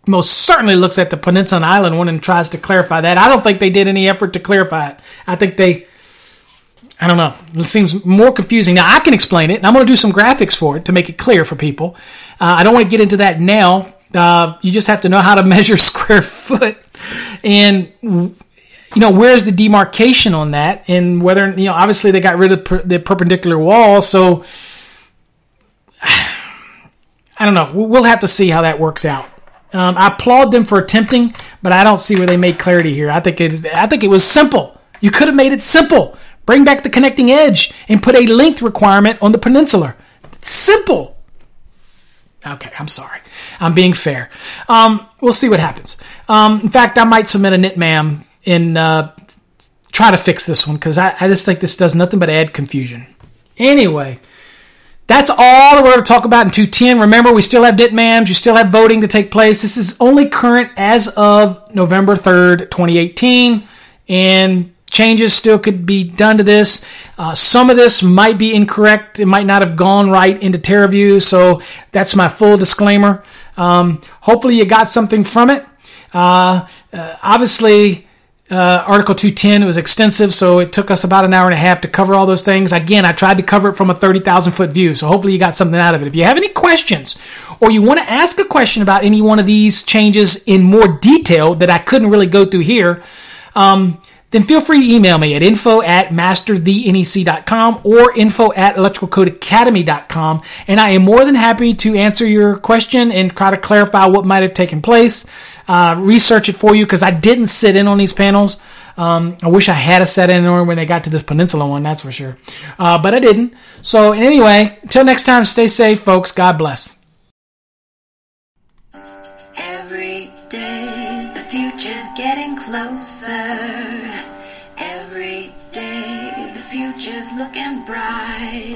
most certainly looks at the Peninsula Island one and tries to clarify that. I don't think they did any effort to clarify it. I think they, I don't know, it seems more confusing. Now, I can explain it, and I'm going to do some graphics for it to make it clear for people. Uh, I don't want to get into that now. Uh, you just have to know how to measure square foot and you know where's the demarcation on that and whether you know obviously they got rid of per, the perpendicular wall so i don't know we'll have to see how that works out um, I applaud them for attempting, but I don't see where they made clarity here. I think it is. I think it was simple. You could have made it simple. Bring back the connecting edge and put a length requirement on the peninsular. It's simple. Okay, I'm sorry. I'm being fair. Um, we'll see what happens. Um, in fact, I might submit a NITMAM and uh, try to fix this one because I, I just think this does nothing but add confusion. Anyway, that's all we're going to talk about in 210. Remember, we still have NITMAMs. You still have voting to take place. This is only current as of November 3rd, 2018. And changes still could be done to this. Uh, some of this might be incorrect. It might not have gone right into TerraView. So that's my full disclaimer. Um, hopefully, you got something from it. Uh, uh, obviously, uh, Article 210 was extensive, so it took us about an hour and a half to cover all those things. Again, I tried to cover it from a 30,000 foot view, so hopefully you got something out of it. If you have any questions or you want to ask a question about any one of these changes in more detail that I couldn't really go through here, um, then feel free to email me at info at masterthenec.com or info at electricalcodeacademy.com. And I am more than happy to answer your question and try to clarify what might have taken place uh, research it for you because I didn't sit in on these panels. Um, I wish I had a set in on when they got to this peninsula one, that's for sure. Uh, but I didn't. So, anyway, until next time, stay safe, folks. God bless. Looking bright.